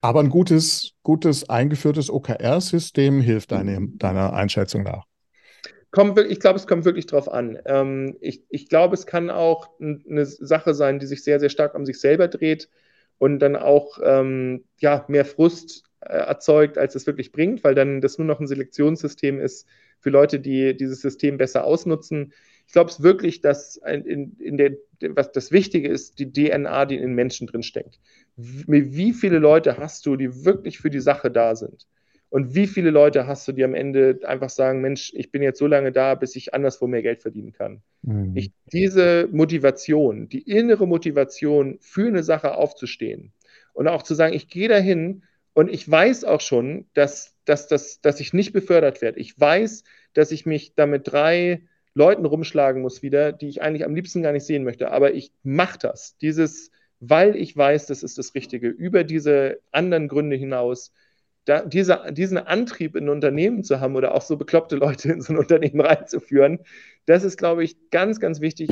Aber ein gutes, gutes eingeführtes OKR-System hilft deine, deiner Einschätzung nach. Kommt, ich glaube, es kommt wirklich drauf an. Ähm, ich, ich glaube, es kann auch eine Sache sein, die sich sehr, sehr stark um sich selber dreht und dann auch ähm, ja, mehr Frust äh, erzeugt, als es wirklich bringt, weil dann das nur noch ein Selektionssystem ist für Leute, die dieses System besser ausnutzen. Ich glaube es wirklich, dass in, in der, was das Wichtige ist, die DNA, die in Menschen drin steckt. Wie viele Leute hast du, die wirklich für die Sache da sind? Und wie viele Leute hast du, die am Ende einfach sagen, Mensch, ich bin jetzt so lange da, bis ich anderswo mehr Geld verdienen kann. Mhm. Ich, diese Motivation, die innere Motivation für eine Sache aufzustehen und auch zu sagen, ich gehe dahin und ich weiß auch schon, dass, dass, dass, dass ich nicht befördert werde. Ich weiß, dass ich mich damit drei Leuten rumschlagen muss wieder, die ich eigentlich am liebsten gar nicht sehen möchte. Aber ich mache das. Dieses, weil ich weiß, das ist das Richtige, über diese anderen Gründe hinaus, da, diese, diesen Antrieb in Unternehmen zu haben oder auch so bekloppte Leute in so ein Unternehmen reinzuführen, das ist, glaube ich, ganz, ganz wichtig.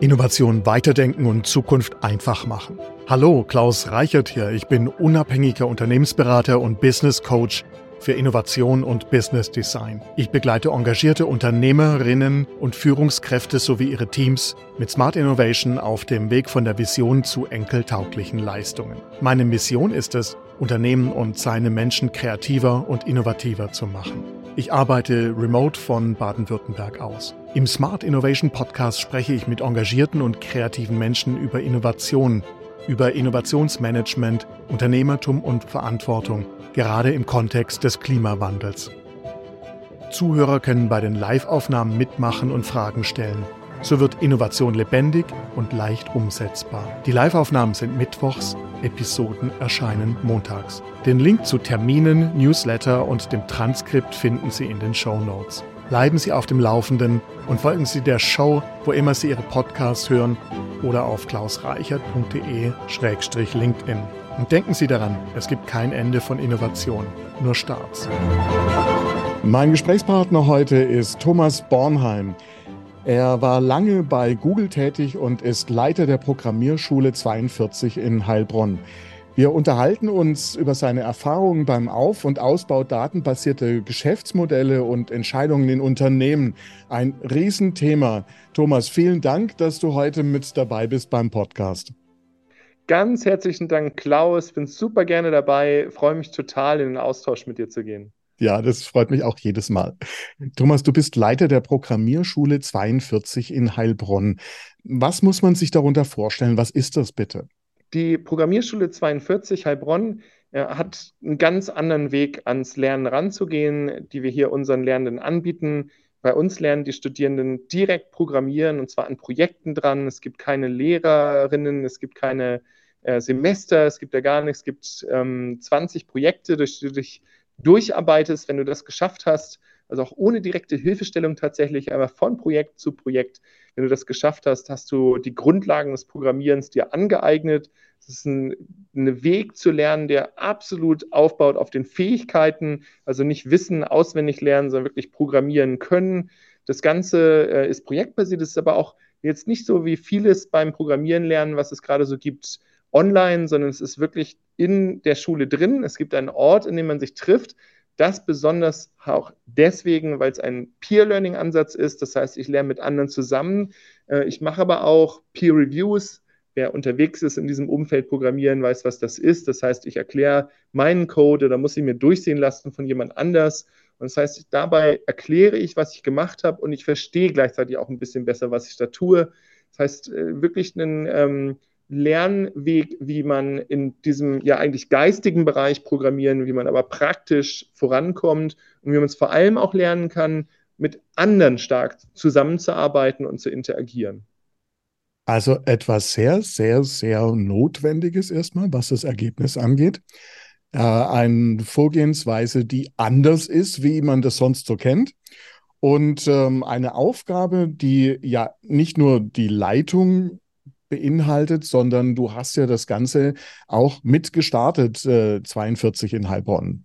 Innovation weiterdenken und Zukunft einfach machen. Hallo, Klaus Reichert hier. Ich bin unabhängiger Unternehmensberater und Business Coach für Innovation und Business Design. Ich begleite engagierte Unternehmerinnen und Führungskräfte sowie ihre Teams mit Smart Innovation auf dem Weg von der Vision zu enkeltauglichen Leistungen. Meine Mission ist es, Unternehmen und seine Menschen kreativer und innovativer zu machen. Ich arbeite remote von Baden-Württemberg aus. Im Smart Innovation Podcast spreche ich mit engagierten und kreativen Menschen über Innovation, über Innovationsmanagement, Unternehmertum und Verantwortung gerade im Kontext des Klimawandels. Zuhörer können bei den Live-Aufnahmen mitmachen und Fragen stellen. So wird Innovation lebendig und leicht umsetzbar. Die Live-Aufnahmen sind mittwochs, Episoden erscheinen montags. Den Link zu Terminen, Newsletter und dem Transkript finden Sie in den Show Notes. Bleiben Sie auf dem Laufenden und folgen Sie der Show, wo immer Sie Ihre Podcasts hören oder auf klausreichert.de-linkedIn. Und denken Sie daran, es gibt kein Ende von Innovation, nur Starts. Mein Gesprächspartner heute ist Thomas Bornheim. Er war lange bei Google tätig und ist Leiter der Programmierschule 42 in Heilbronn. Wir unterhalten uns über seine Erfahrungen beim Auf- und Ausbau datenbasierter Geschäftsmodelle und Entscheidungen in Unternehmen. Ein Riesenthema. Thomas, vielen Dank, dass du heute mit dabei bist beim Podcast. Ganz herzlichen Dank, Klaus. Bin super gerne dabei. Freue mich total, in den Austausch mit dir zu gehen. Ja, das freut mich auch jedes Mal. Thomas, du bist Leiter der Programmierschule 42 in Heilbronn. Was muss man sich darunter vorstellen? Was ist das bitte? Die Programmierschule 42 Heilbronn äh, hat einen ganz anderen Weg ans Lernen ranzugehen, die wir hier unseren Lernenden anbieten. Bei uns lernen die Studierenden direkt programmieren und zwar an Projekten dran. Es gibt keine Lehrerinnen, es gibt keine äh, Semester, es gibt ja gar nichts, es gibt ähm, 20 Projekte, durch die du dich durcharbeitest, wenn du das geschafft hast, also auch ohne direkte Hilfestellung tatsächlich, aber von Projekt zu Projekt, wenn du das geschafft hast, hast du die Grundlagen des Programmierens dir angeeignet. Es ist ein, ein Weg zu lernen, der absolut aufbaut auf den Fähigkeiten, also nicht Wissen auswendig lernen, sondern wirklich programmieren können. Das Ganze äh, ist projektbasiert, ist aber auch jetzt nicht so wie vieles beim Programmieren lernen, was es gerade so gibt, online, sondern es ist wirklich in der Schule drin. Es gibt einen Ort, in dem man sich trifft. Das besonders auch deswegen, weil es ein Peer-Learning-Ansatz ist. Das heißt, ich lerne mit anderen zusammen. Äh, ich mache aber auch Peer-Reviews. Wer unterwegs ist in diesem Umfeld Programmieren, weiß, was das ist. Das heißt, ich erkläre meinen Code oder muss ihn mir durchsehen lassen von jemand anders. Und das heißt, dabei erkläre ich, was ich gemacht habe und ich verstehe gleichzeitig auch ein bisschen besser, was ich da tue. Das heißt, äh, wirklich einen ähm, Lernweg, wie man in diesem ja eigentlich geistigen Bereich programmieren, wie man aber praktisch vorankommt und wie man es vor allem auch lernen kann, mit anderen stark zusammenzuarbeiten und zu interagieren. Also etwas sehr, sehr, sehr Notwendiges erstmal, was das Ergebnis angeht. Äh, eine Vorgehensweise, die anders ist, wie man das sonst so kennt. Und ähm, eine Aufgabe, die ja nicht nur die Leitung beinhaltet, sondern du hast ja das Ganze auch mitgestartet, äh, 42 in Heilbronn.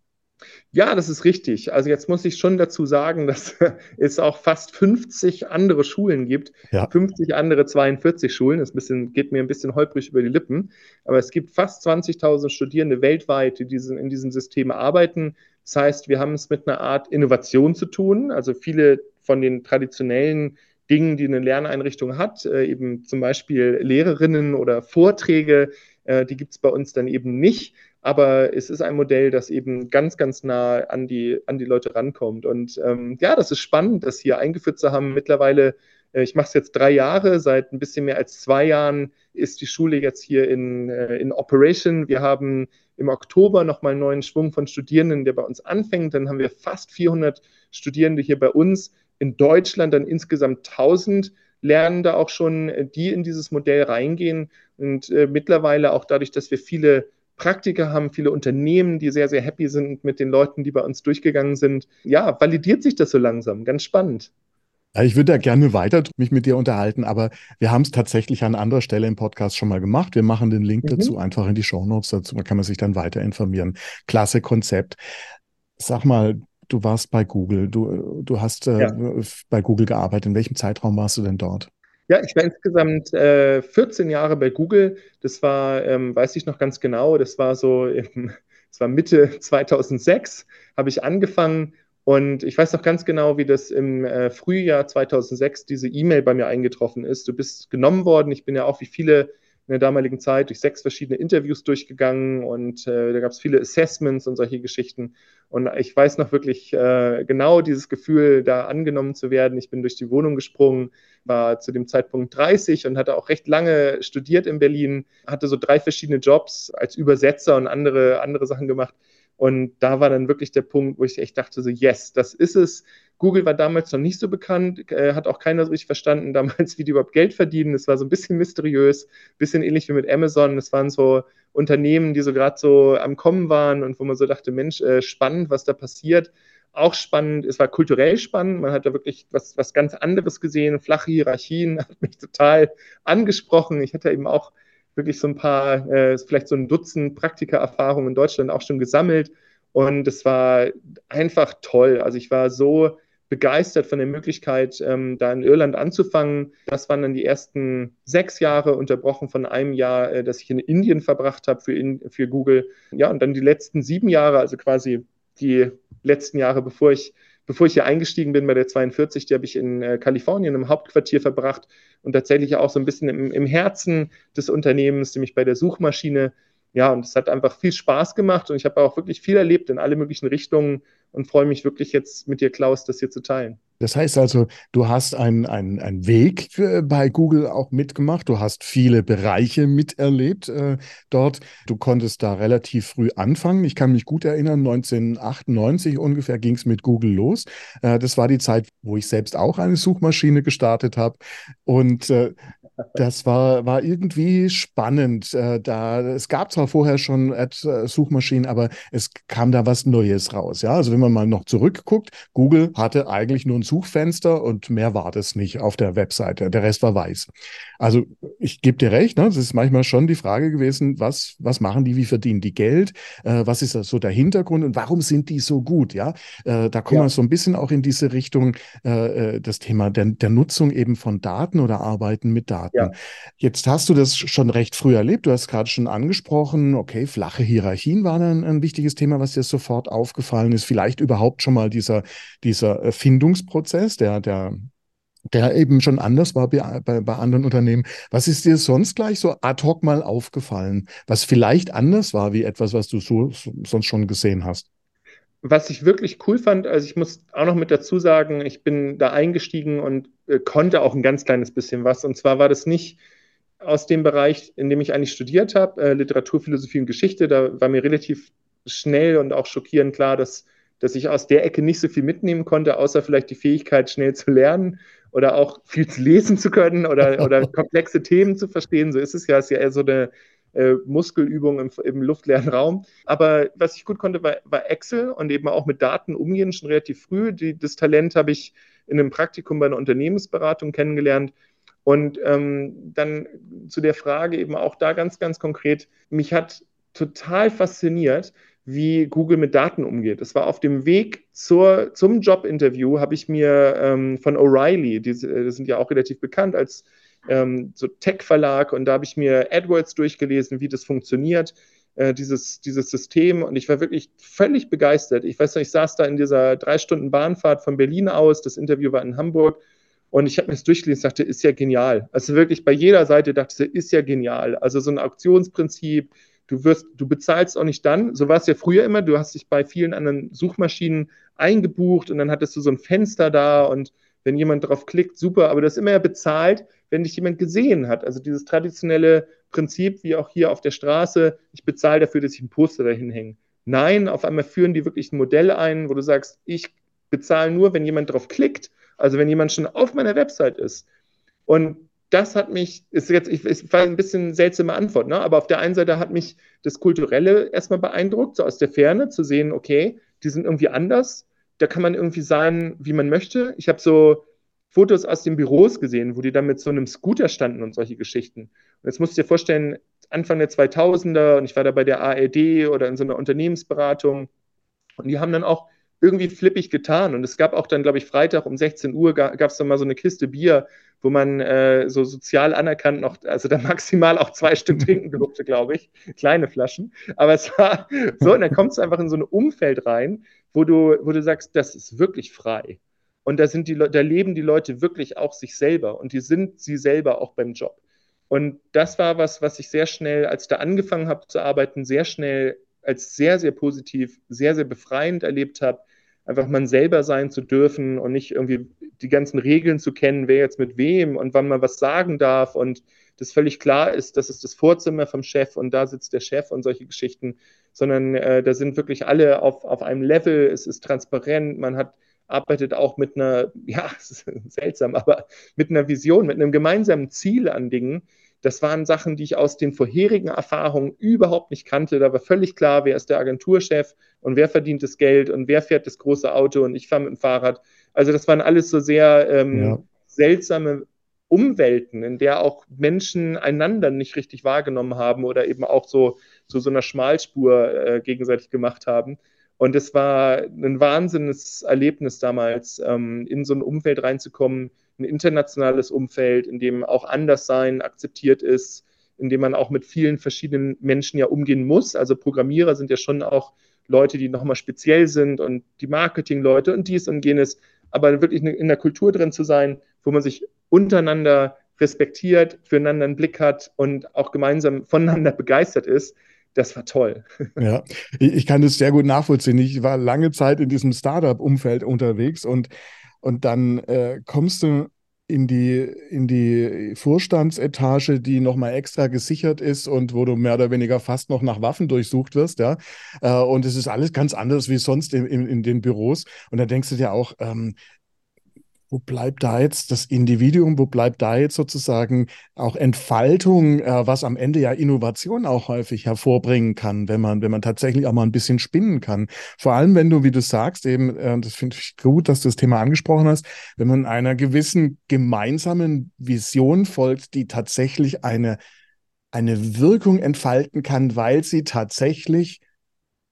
Ja, das ist richtig. Also jetzt muss ich schon dazu sagen, dass es auch fast 50 andere Schulen gibt. Ja. 50 andere 42 Schulen. Das bisschen, geht mir ein bisschen holprig über die Lippen. Aber es gibt fast 20.000 Studierende weltweit, die diesen, in diesem System arbeiten. Das heißt, wir haben es mit einer Art Innovation zu tun. Also viele von den traditionellen Dingen, die eine Lerneinrichtung hat, äh, eben zum Beispiel Lehrerinnen oder Vorträge, äh, die gibt es bei uns dann eben nicht. Aber es ist ein Modell, das eben ganz, ganz nah an die, an die Leute rankommt. Und ähm, ja, das ist spannend, das hier eingeführt zu haben. Mittlerweile, äh, ich mache es jetzt drei Jahre, seit ein bisschen mehr als zwei Jahren ist die Schule jetzt hier in, äh, in Operation. Wir haben im Oktober nochmal einen neuen Schwung von Studierenden, der bei uns anfängt. Dann haben wir fast 400 Studierende hier bei uns. In Deutschland dann insgesamt 1000 Lernende auch schon, die in dieses Modell reingehen. Und äh, mittlerweile auch dadurch, dass wir viele Praktiker haben, viele Unternehmen, die sehr, sehr happy sind mit den Leuten, die bei uns durchgegangen sind. Ja, validiert sich das so langsam. Ganz spannend. Ich würde da gerne weiter mich mit dir unterhalten, aber wir haben es tatsächlich an anderer Stelle im Podcast schon mal gemacht. Wir machen den Link mhm. dazu einfach in die Show Notes. Dazu kann man sich dann weiter informieren. Klasse Konzept. Sag mal, du warst bei Google. Du, du hast äh, ja. bei Google gearbeitet. In welchem Zeitraum warst du denn dort? Ja, ich war insgesamt äh, 14 Jahre bei Google. Das war, ähm, weiß ich noch ganz genau, das war so, im, das war Mitte 2006, habe ich angefangen. Und ich weiß noch ganz genau, wie das im äh, Frühjahr 2006 diese E-Mail bei mir eingetroffen ist. Du bist genommen worden. Ich bin ja auch wie viele in der damaligen Zeit durch sechs verschiedene Interviews durchgegangen und äh, da gab es viele Assessments und solche Geschichten. Und ich weiß noch wirklich äh, genau dieses Gefühl, da angenommen zu werden. Ich bin durch die Wohnung gesprungen, war zu dem Zeitpunkt 30 und hatte auch recht lange studiert in Berlin, hatte so drei verschiedene Jobs als Übersetzer und andere, andere Sachen gemacht. Und da war dann wirklich der Punkt, wo ich echt dachte, so, yes, das ist es. Google war damals noch nicht so bekannt, äh, hat auch keiner so richtig verstanden damals, wie die überhaupt Geld verdienen. Es war so ein bisschen mysteriös, bisschen ähnlich wie mit Amazon. Es waren so Unternehmen, die so gerade so am Kommen waren und wo man so dachte, Mensch, äh, spannend, was da passiert. Auch spannend, es war kulturell spannend, man hat da wirklich was, was ganz anderes gesehen, flache Hierarchien, hat mich total angesprochen. Ich hatte eben auch wirklich so ein paar, äh, vielleicht so ein Dutzend Praktika-Erfahrungen in Deutschland auch schon gesammelt. Und es war einfach toll. Also ich war so begeistert von der Möglichkeit, ähm, da in Irland anzufangen. Das waren dann die ersten sechs Jahre, unterbrochen von einem Jahr, äh, das ich in Indien verbracht habe für, in, für Google. Ja, und dann die letzten sieben Jahre, also quasi die letzten Jahre, bevor ich bevor ich hier eingestiegen bin bei der 42, die habe ich in äh, Kalifornien im Hauptquartier verbracht und tatsächlich auch so ein bisschen im, im Herzen des Unternehmens, nämlich bei der Suchmaschine. Ja, und es hat einfach viel Spaß gemacht und ich habe auch wirklich viel erlebt in alle möglichen Richtungen und freue mich wirklich jetzt mit dir, Klaus, das hier zu teilen. Das heißt also, du hast einen, einen, Weg bei Google auch mitgemacht. Du hast viele Bereiche miterlebt äh, dort. Du konntest da relativ früh anfangen. Ich kann mich gut erinnern, 1998 ungefähr ging es mit Google los. Äh, das war die Zeit, wo ich selbst auch eine Suchmaschine gestartet habe. Und äh, das war, war irgendwie spannend. Äh, da, es gab zwar vorher schon äh, Suchmaschinen, aber es kam da was Neues raus. Ja, also wenn man mal noch zurückguckt, Google hatte eigentlich nur ein Suchfenster und mehr war das nicht auf der Webseite. Der Rest war weiß. Also ich gebe dir recht, ne? das ist manchmal schon die Frage gewesen, was, was machen die, wie verdienen die Geld, äh, was ist so der Hintergrund und warum sind die so gut? Ja, äh, da kommen ja. wir so ein bisschen auch in diese Richtung, äh, äh, das Thema der, der Nutzung eben von Daten oder Arbeiten mit Daten. Ja. Jetzt hast du das schon recht früh erlebt. Du hast gerade schon angesprochen, okay, flache Hierarchien waren ein, ein wichtiges Thema, was dir sofort aufgefallen ist. Vielleicht überhaupt schon mal dieser, dieser Findungsprozess, der, der der eben schon anders war bei, bei, bei, anderen Unternehmen. Was ist dir sonst gleich so ad hoc mal aufgefallen, was vielleicht anders war wie etwas, was du so, so sonst schon gesehen hast? Was ich wirklich cool fand, also ich muss auch noch mit dazu sagen, ich bin da eingestiegen und äh, konnte auch ein ganz kleines bisschen was. Und zwar war das nicht aus dem Bereich, in dem ich eigentlich studiert habe, äh, Literatur, Philosophie und Geschichte. Da war mir relativ schnell und auch schockierend klar, dass, dass ich aus der Ecke nicht so viel mitnehmen konnte, außer vielleicht die Fähigkeit, schnell zu lernen oder auch viel zu lesen zu können oder, oder komplexe Themen zu verstehen. So ist es ja, es ist ja eher so eine äh, Muskelübung im, im, luftleeren Raum. Aber was ich gut konnte, war, war, Excel und eben auch mit Daten umgehen, schon relativ früh. Die, das Talent habe ich in einem Praktikum bei einer Unternehmensberatung kennengelernt. Und ähm, dann zu der Frage eben auch da ganz, ganz konkret, mich hat total fasziniert, wie Google mit Daten umgeht. Es war auf dem Weg zur, zum Jobinterview, habe ich mir ähm, von O'Reilly, die, die, sind ja auch relativ bekannt als ähm, so Tech-Verlag, und da habe ich mir AdWords durchgelesen, wie das funktioniert, äh, dieses, dieses System, und ich war wirklich völlig begeistert. Ich weiß noch, ich saß da in dieser drei Stunden Bahnfahrt von Berlin aus, das Interview war in Hamburg, und ich habe mir das durchgelesen. Und dachte, ist ja genial. Also wirklich bei jeder Seite dachte ich, ist ja genial. Also so ein Auktionsprinzip, du wirst, du bezahlst auch nicht dann, so war es ja früher immer, du hast dich bei vielen anderen Suchmaschinen eingebucht und dann hattest du so ein Fenster da und wenn jemand drauf klickt, super, aber das ist immer ja bezahlt, wenn dich jemand gesehen hat. Also dieses traditionelle Prinzip, wie auch hier auf der Straße, ich bezahle dafür, dass ich ein Poster dahin hänge. Nein, auf einmal führen die wirklich ein Modell ein, wo du sagst, ich bezahle nur, wenn jemand drauf klickt also wenn jemand schon auf meiner Website ist und das hat mich, ist jetzt, ich, ist ein bisschen seltsame Antwort, ne? aber auf der einen Seite hat mich das Kulturelle erstmal beeindruckt, so aus der Ferne zu sehen, okay, die sind irgendwie anders, da kann man irgendwie sein, wie man möchte. Ich habe so Fotos aus den Büros gesehen, wo die dann mit so einem Scooter standen und solche Geschichten. Und jetzt musst du dir vorstellen, Anfang der 2000er und ich war da bei der ARD oder in so einer Unternehmensberatung und die haben dann auch irgendwie flippig getan. Und es gab auch dann, glaube ich, Freitag um 16 Uhr gab es dann mal so eine Kiste Bier, wo man äh, so sozial anerkannt noch, also da maximal auch zwei Stück trinken durfte, glaube ich. Kleine Flaschen. Aber es war so, und dann kommst du einfach in so ein Umfeld rein, wo du, wo du sagst, das ist wirklich frei. Und da sind die da leben die Leute wirklich auch sich selber und die sind sie selber auch beim Job. Und das war was, was ich sehr schnell, als ich da angefangen habe zu arbeiten, sehr schnell als sehr, sehr positiv, sehr, sehr befreiend erlebt habe, einfach man selber sein zu dürfen und nicht irgendwie die ganzen Regeln zu kennen, wer jetzt mit wem und wann man was sagen darf und das völlig klar ist, das ist das Vorzimmer vom Chef und da sitzt der Chef und solche Geschichten, sondern äh, da sind wirklich alle auf, auf einem Level, es ist transparent, man hat arbeitet auch mit einer, ja, seltsam, aber mit einer Vision, mit einem gemeinsamen Ziel an Dingen, das waren Sachen, die ich aus den vorherigen Erfahrungen überhaupt nicht kannte. Da war völlig klar, wer ist der Agenturchef und wer verdient das Geld und wer fährt das große Auto und ich fahre mit dem Fahrrad. Also das waren alles so sehr ähm, ja. seltsame Umwelten, in der auch Menschen einander nicht richtig wahrgenommen haben oder eben auch so zu so, so einer Schmalspur äh, gegenseitig gemacht haben. Und es war ein wahnsinniges Erlebnis damals, ähm, in so ein Umfeld reinzukommen, ein internationales Umfeld, in dem auch Anderssein akzeptiert ist, in dem man auch mit vielen verschiedenen Menschen ja umgehen muss. Also Programmierer sind ja schon auch Leute, die nochmal speziell sind und die Marketingleute und dies und jenes, aber wirklich in der Kultur drin zu sein, wo man sich untereinander respektiert, füreinander einen Blick hat und auch gemeinsam voneinander begeistert ist, das war toll. Ja, ich kann das sehr gut nachvollziehen. Ich war lange Zeit in diesem Startup-Umfeld unterwegs und und dann äh, kommst du in die, in die Vorstandsetage, die nochmal extra gesichert ist und wo du mehr oder weniger fast noch nach Waffen durchsucht wirst, ja. Äh, und es ist alles ganz anders wie sonst in, in, in den Büros. Und da denkst du dir auch, ähm, wo bleibt da jetzt das Individuum, wo bleibt da jetzt sozusagen auch Entfaltung, äh, was am Ende ja Innovation auch häufig hervorbringen kann, wenn man, wenn man tatsächlich auch mal ein bisschen spinnen kann. Vor allem, wenn du, wie du sagst, eben, äh, das finde ich gut, dass du das Thema angesprochen hast, wenn man einer gewissen gemeinsamen Vision folgt, die tatsächlich eine, eine Wirkung entfalten kann, weil sie tatsächlich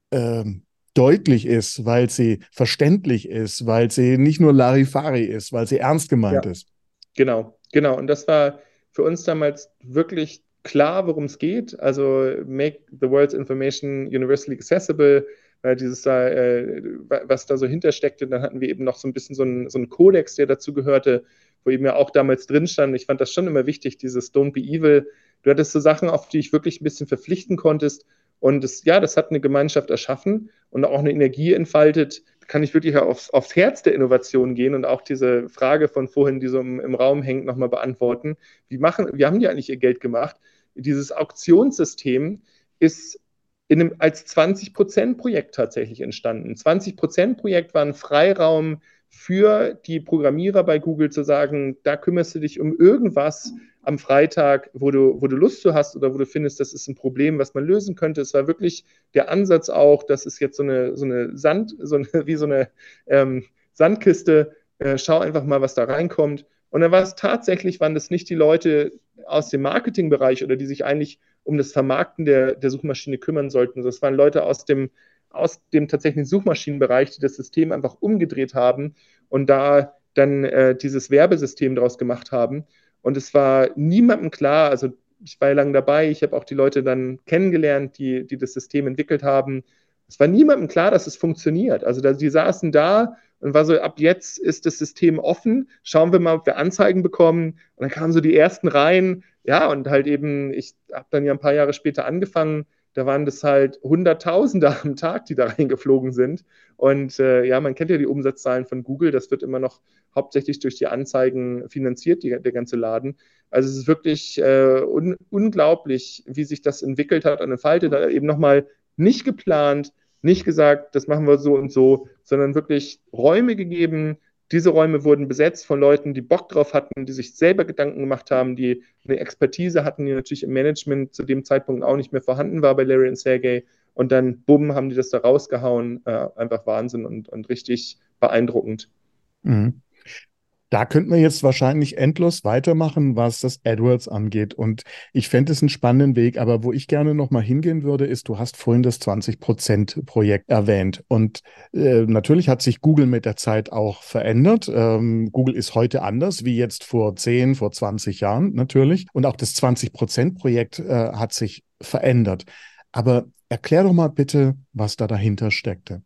ähm, deutlich ist, weil sie verständlich ist, weil sie nicht nur Larifari ist, weil sie ernst gemeint ja, ist. Genau, genau. Und das war für uns damals wirklich klar, worum es geht. Also make the world's information universally accessible, weil dieses da, äh, was da so hintersteckte. Dann hatten wir eben noch so ein bisschen so einen, so einen Kodex, der dazu gehörte, wo eben ja auch damals drin stand. Ich fand das schon immer wichtig, dieses Don't be evil. Du hattest so Sachen, auf die ich wirklich ein bisschen verpflichten konntest. Und das, ja, das hat eine Gemeinschaft erschaffen und auch eine Energie entfaltet. Kann ich wirklich aufs, aufs Herz der Innovation gehen und auch diese Frage von vorhin, die so im, im Raum hängt, nochmal beantworten. Wie, machen, wie haben die eigentlich ihr Geld gemacht? Dieses Auktionssystem ist in einem, als 20%-Projekt tatsächlich entstanden. 20%-Projekt war ein Freiraum für die Programmierer bei Google zu sagen, da kümmerst du dich um irgendwas, am Freitag, wo du, wo du Lust zu hast oder wo du findest, das ist ein Problem, was man lösen könnte. Es war wirklich der Ansatz auch, das ist jetzt so eine, so eine Sand, so eine, wie so eine ähm, Sandkiste. Äh, schau einfach mal, was da reinkommt. Und dann war es tatsächlich, waren das nicht die Leute aus dem Marketingbereich oder die sich eigentlich um das Vermarkten der, der Suchmaschine kümmern sollten. Das waren Leute aus dem, aus dem tatsächlichen Suchmaschinenbereich, die das System einfach umgedreht haben und da dann äh, dieses Werbesystem daraus gemacht haben. Und es war niemandem klar, also ich war ja lange dabei, ich habe auch die Leute dann kennengelernt, die, die das System entwickelt haben. Es war niemandem klar, dass es funktioniert. Also die saßen da und war so, ab jetzt ist das System offen, schauen wir mal, ob wir Anzeigen bekommen. Und dann kamen so die ersten rein, ja, und halt eben, ich habe dann ja ein paar Jahre später angefangen, da waren das halt Hunderttausende am Tag, die da reingeflogen sind. Und äh, ja, man kennt ja die Umsatzzahlen von Google, das wird immer noch hauptsächlich durch die Anzeigen finanziert, die, der ganze Laden. Also es ist wirklich äh, un unglaublich, wie sich das entwickelt hat an der Falte, da eben nochmal nicht geplant, nicht gesagt, das machen wir so und so, sondern wirklich Räume gegeben, diese Räume wurden besetzt von Leuten, die Bock drauf hatten, die sich selber Gedanken gemacht haben, die eine Expertise hatten, die natürlich im Management zu dem Zeitpunkt auch nicht mehr vorhanden war bei Larry und Sergey. Und dann, bumm, haben die das da rausgehauen. Äh, einfach Wahnsinn und, und richtig beeindruckend. Mhm. Da könnten wir jetzt wahrscheinlich endlos weitermachen, was das AdWords angeht. Und ich fände es einen spannenden Weg. Aber wo ich gerne nochmal hingehen würde, ist, du hast vorhin das 20-Prozent-Projekt erwähnt. Und äh, natürlich hat sich Google mit der Zeit auch verändert. Ähm, Google ist heute anders wie jetzt vor 10, vor 20 Jahren natürlich. Und auch das 20-Prozent-Projekt äh, hat sich verändert. Aber erklär doch mal bitte, was da dahinter steckte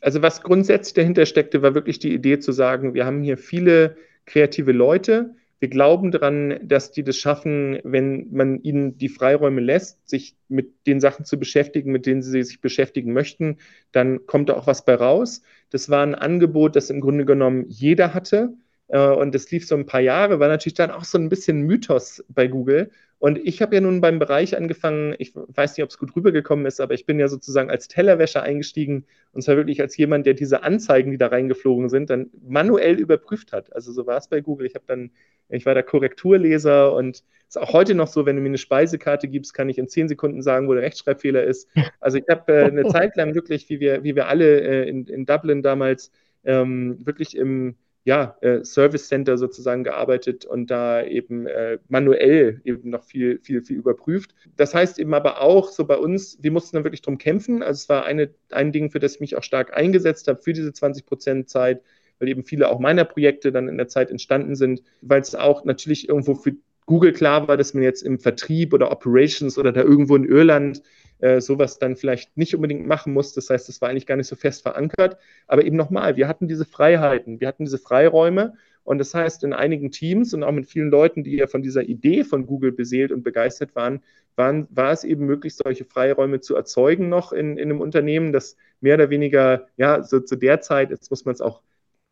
also was grundsätzlich dahinter steckte, war wirklich die Idee zu sagen, wir haben hier viele kreative Leute. Wir glauben daran, dass die das schaffen, wenn man ihnen die Freiräume lässt, sich mit den Sachen zu beschäftigen, mit denen sie sich beschäftigen möchten, dann kommt da auch was bei raus. Das war ein Angebot, das im Grunde genommen jeder hatte. Äh, und das lief so ein paar Jahre, war natürlich dann auch so ein bisschen Mythos bei Google. Und ich habe ja nun beim Bereich angefangen, ich weiß nicht, ob es gut rübergekommen ist, aber ich bin ja sozusagen als Tellerwäscher eingestiegen und zwar wirklich als jemand, der diese Anzeigen, die da reingeflogen sind, dann manuell überprüft hat. Also so war es bei Google. Ich habe dann, ich war der Korrekturleser und es ist auch heute noch so, wenn du mir eine Speisekarte gibst, kann ich in zehn Sekunden sagen, wo der Rechtschreibfehler ist. Also ich habe äh, eine Zeit lang wirklich, wie wir, wie wir alle äh, in, in Dublin damals, ähm, wirklich im ja, äh, Service Center sozusagen gearbeitet und da eben äh, manuell eben noch viel, viel, viel überprüft. Das heißt eben aber auch so bei uns, wir mussten dann wirklich drum kämpfen. Also es war eine, ein Ding, für das ich mich auch stark eingesetzt habe, für diese 20 Prozent Zeit, weil eben viele auch meiner Projekte dann in der Zeit entstanden sind, weil es auch natürlich irgendwo für Google klar war, dass man jetzt im Vertrieb oder Operations oder da irgendwo in Irland äh, sowas dann vielleicht nicht unbedingt machen muss. Das heißt, es war eigentlich gar nicht so fest verankert. Aber eben nochmal, wir hatten diese Freiheiten, wir hatten diese Freiräume. Und das heißt, in einigen Teams und auch mit vielen Leuten, die ja von dieser Idee von Google beseelt und begeistert waren, waren war es eben möglich, solche Freiräume zu erzeugen noch in, in einem Unternehmen, das mehr oder weniger, ja, so zu der Zeit, jetzt muss man es auch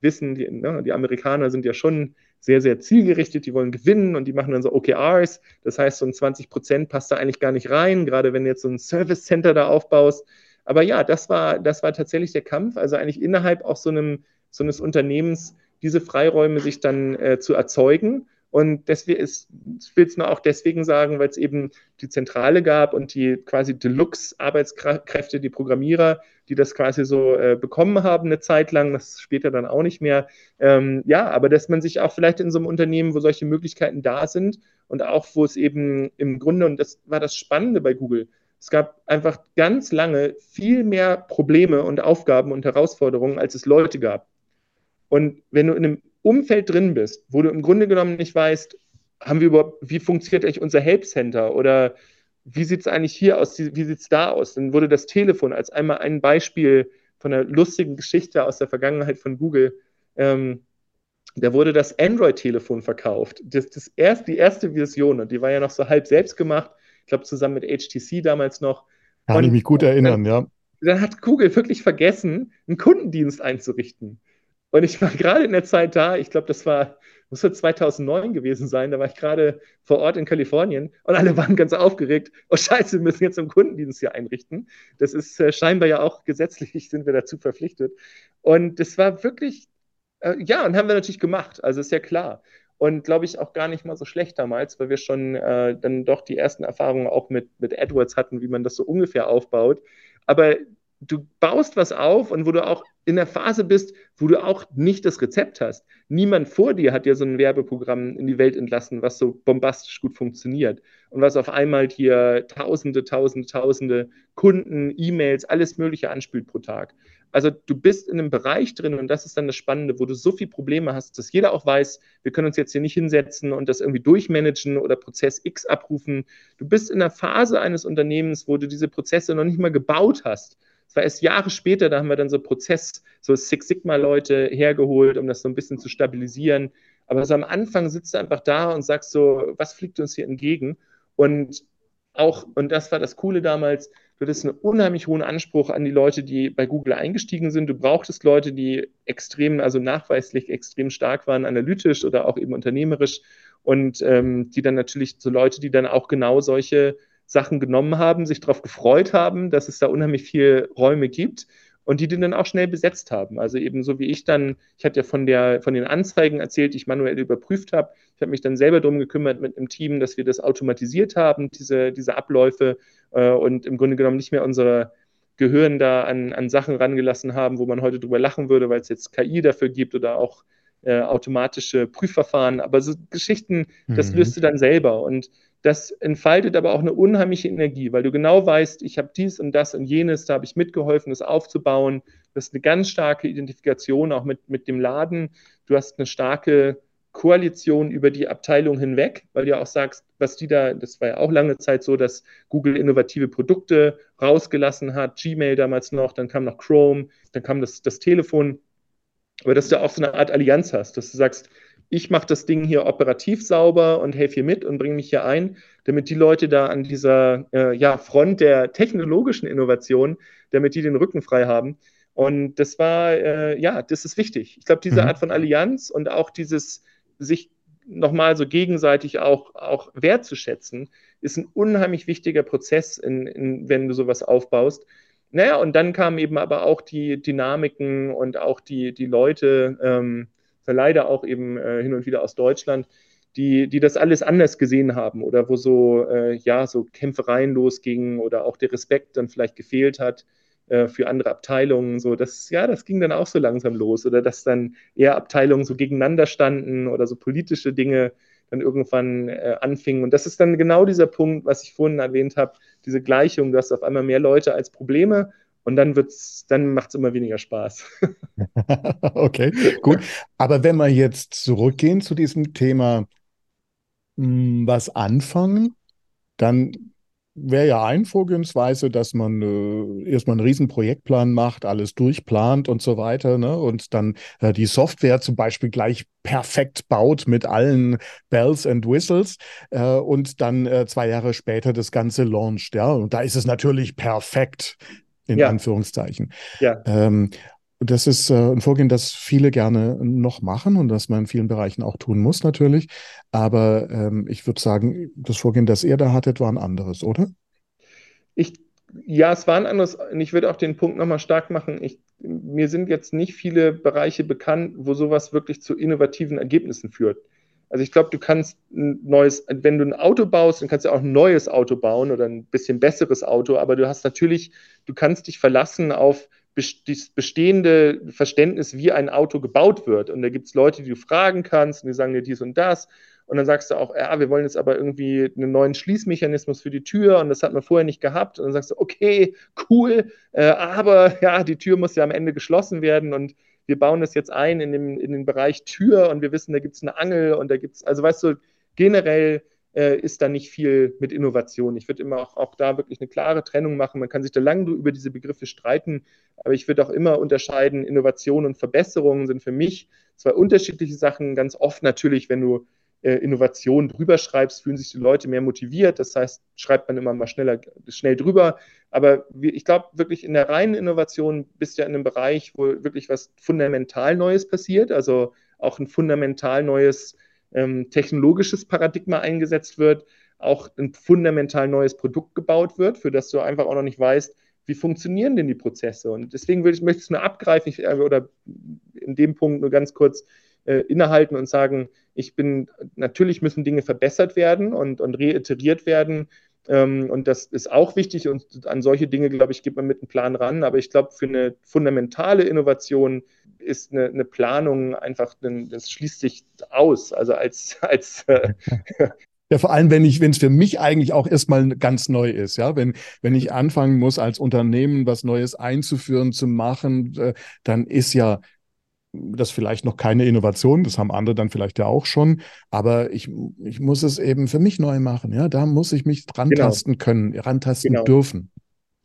wissen, die, ne, die Amerikaner sind ja schon sehr, sehr zielgerichtet, die wollen gewinnen und die machen dann so OKRs. Das heißt, so ein 20 Prozent passt da eigentlich gar nicht rein, gerade wenn du jetzt so ein Service Center da aufbaust. Aber ja, das war, das war tatsächlich der Kampf, also eigentlich innerhalb auch so, einem, so eines Unternehmens diese Freiräume sich dann äh, zu erzeugen und deswegen ich will es nur auch deswegen sagen, weil es eben die Zentrale gab und die quasi Deluxe-Arbeitskräfte, die Programmierer, die das quasi so äh, bekommen haben eine Zeit lang, das später dann auch nicht mehr. Ähm, ja, aber dass man sich auch vielleicht in so einem Unternehmen, wo solche Möglichkeiten da sind und auch wo es eben im Grunde, und das war das Spannende bei Google, es gab einfach ganz lange viel mehr Probleme und Aufgaben und Herausforderungen, als es Leute gab. Und wenn du in einem Umfeld drin bist, wo du im Grunde genommen nicht weißt, haben wir überhaupt, wie funktioniert eigentlich unser Help Center oder wie sieht es eigentlich hier aus, wie sieht es da aus? Dann wurde das Telefon als einmal ein Beispiel von einer lustigen Geschichte aus der Vergangenheit von Google. Ähm, da wurde das Android-Telefon verkauft. Das, das erst, die erste Version, und die war ja noch so halb selbst gemacht, ich glaube zusammen mit HTC damals noch. Kann und ich mich gut erinnern, dann, ja. Dann hat Google wirklich vergessen, einen Kundendienst einzurichten. Und ich war gerade in der Zeit da, ich glaube, das war, muss so 2009 gewesen sein, da war ich gerade vor Ort in Kalifornien und alle waren ganz aufgeregt. Oh Scheiße, wir müssen jetzt einen Kundendienst hier einrichten. Das ist äh, scheinbar ja auch gesetzlich, sind wir dazu verpflichtet. Und das war wirklich, äh, ja, und haben wir natürlich gemacht, also ist ja klar. Und glaube ich auch gar nicht mal so schlecht damals, weil wir schon äh, dann doch die ersten Erfahrungen auch mit, mit AdWords hatten, wie man das so ungefähr aufbaut. Aber du baust was auf und wo du auch in der Phase bist, wo du auch nicht das Rezept hast. Niemand vor dir hat ja so ein Werbeprogramm in die Welt entlassen, was so bombastisch gut funktioniert und was auf einmal hier Tausende, Tausende, Tausende Kunden, E-Mails, alles Mögliche anspült pro Tag. Also du bist in einem Bereich drin und das ist dann das Spannende, wo du so viele Probleme hast, dass jeder auch weiß, wir können uns jetzt hier nicht hinsetzen und das irgendwie durchmanagen oder Prozess X abrufen. Du bist in der Phase eines Unternehmens, wo du diese Prozesse noch nicht mal gebaut hast. Es war erst Jahre später, da haben wir dann so Prozess, so Six Sigma-Leute hergeholt, um das so ein bisschen zu stabilisieren. Aber so am Anfang sitzt du einfach da und sagst so, was fliegt uns hier entgegen? Und auch, und das war das Coole damals, du hattest einen unheimlich hohen Anspruch an die Leute, die bei Google eingestiegen sind. Du brauchtest Leute, die extrem, also nachweislich extrem stark waren, analytisch oder auch eben unternehmerisch. Und ähm, die dann natürlich so Leute, die dann auch genau solche Sachen genommen haben, sich darauf gefreut haben, dass es da unheimlich viele Räume gibt und die den dann auch schnell besetzt haben. Also eben so wie ich dann, ich hatte ja von, der, von den Anzeigen erzählt, die ich manuell überprüft habe. Ich habe mich dann selber darum gekümmert mit einem Team, dass wir das automatisiert haben, diese, diese Abläufe äh, und im Grunde genommen nicht mehr unsere Gehirn da an, an Sachen rangelassen haben, wo man heute drüber lachen würde, weil es jetzt KI dafür gibt oder auch äh, automatische Prüfverfahren. Aber so Geschichten, das mhm. löst du dann selber. Und das entfaltet aber auch eine unheimliche Energie, weil du genau weißt, ich habe dies und das und jenes, da habe ich mitgeholfen, das aufzubauen. Das ist eine ganz starke Identifikation auch mit, mit dem Laden. Du hast eine starke Koalition über die Abteilung hinweg, weil du ja auch sagst, was die da, das war ja auch lange Zeit so, dass Google innovative Produkte rausgelassen hat, Gmail damals noch, dann kam noch Chrome, dann kam das, das Telefon, aber dass du auch so eine Art Allianz hast, dass du sagst, ich mache das Ding hier operativ sauber und helfe hier mit und bringe mich hier ein, damit die Leute da an dieser äh, ja, Front der technologischen Innovation, damit die den Rücken frei haben. Und das war, äh, ja, das ist wichtig. Ich glaube, diese mhm. Art von Allianz und auch dieses sich nochmal so gegenseitig auch, auch wertzuschätzen, ist ein unheimlich wichtiger Prozess, in, in, wenn du sowas aufbaust. Naja, und dann kamen eben aber auch die Dynamiken und auch die, die Leute, ähm, leider auch eben äh, hin und wieder aus Deutschland, die, die das alles anders gesehen haben oder wo so, äh, ja, so Kämpfereien losgingen oder auch der Respekt dann vielleicht gefehlt hat äh, für andere Abteilungen. So, das, ja, das ging dann auch so langsam los oder dass dann eher Abteilungen so gegeneinander standen oder so politische Dinge dann irgendwann äh, anfingen. Und das ist dann genau dieser Punkt, was ich vorhin erwähnt habe, diese Gleichung, du hast auf einmal mehr Leute als Probleme und dann wird's, dann macht es immer weniger Spaß. okay, gut. Aber wenn wir jetzt zurückgehen zu diesem Thema, hm, was anfangen, dann wäre ja ein Vorgehensweise, dass man äh, erstmal einen riesen Projektplan macht, alles durchplant und so weiter, ne? Und dann äh, die Software zum Beispiel gleich perfekt baut mit allen Bells and Whistles äh, und dann äh, zwei Jahre später das Ganze launcht, ja. Und da ist es natürlich perfekt in ja. Anführungszeichen. Ja. Ähm, das ist äh, ein Vorgehen, das viele gerne noch machen und das man in vielen Bereichen auch tun muss natürlich. Aber ähm, ich würde sagen, das Vorgehen, das ihr da hattet, war ein anderes, oder? Ich, ja, es war ein anderes. Und ich würde auch den Punkt nochmal stark machen. Ich, mir sind jetzt nicht viele Bereiche bekannt, wo sowas wirklich zu innovativen Ergebnissen führt. Also ich glaube, du kannst ein neues, wenn du ein Auto baust, dann kannst du auch ein neues Auto bauen oder ein bisschen besseres Auto, aber du hast natürlich, du kannst dich verlassen auf das bestehende Verständnis, wie ein Auto gebaut wird. Und da gibt es Leute, die du fragen kannst und die sagen dir dies und das. Und dann sagst du auch, ja, wir wollen jetzt aber irgendwie einen neuen Schließmechanismus für die Tür und das hat man vorher nicht gehabt. Und dann sagst du, okay, cool, äh, aber ja, die Tür muss ja am Ende geschlossen werden und wir bauen das jetzt ein in, dem, in den Bereich Tür und wir wissen, da gibt es eine Angel und da gibt es, also weißt du, generell äh, ist da nicht viel mit Innovation. Ich würde immer auch, auch, da wirklich eine klare Trennung machen. Man kann sich da lange über diese Begriffe streiten, aber ich würde auch immer unterscheiden, Innovation und Verbesserung sind für mich zwei unterschiedliche Sachen. Ganz oft natürlich, wenn du äh, Innovation drüber schreibst, fühlen sich die Leute mehr motiviert. Das heißt, schreibt man immer mal schneller, schnell drüber. Aber ich glaube, wirklich in der reinen Innovation bist du ja in einem Bereich, wo wirklich was fundamental Neues passiert, also auch ein fundamental neues ähm, technologisches Paradigma eingesetzt wird, auch ein fundamental neues Produkt gebaut wird, für das du einfach auch noch nicht weißt, wie funktionieren denn die Prozesse. Und deswegen will ich, möchte ich es nur abgreifen ich, äh, oder in dem Punkt nur ganz kurz äh, innehalten und sagen, ich bin, natürlich müssen Dinge verbessert werden und, und reiteriert werden. Ähm, und das ist auch wichtig und an solche Dinge, glaube ich, geht man mit einem Plan ran. Aber ich glaube, für eine fundamentale Innovation ist eine, eine Planung einfach, das schließt sich aus. Also als, als äh, Ja, vor allem, wenn ich, wenn es für mich eigentlich auch erstmal ganz neu ist, ja, wenn, wenn ich anfangen muss, als Unternehmen was Neues einzuführen, zu machen, äh, dann ist ja das vielleicht noch keine Innovation, das haben andere dann vielleicht ja auch schon, aber ich, ich muss es eben für mich neu machen, ja, da muss ich mich rantasten genau. können, rantasten genau. dürfen.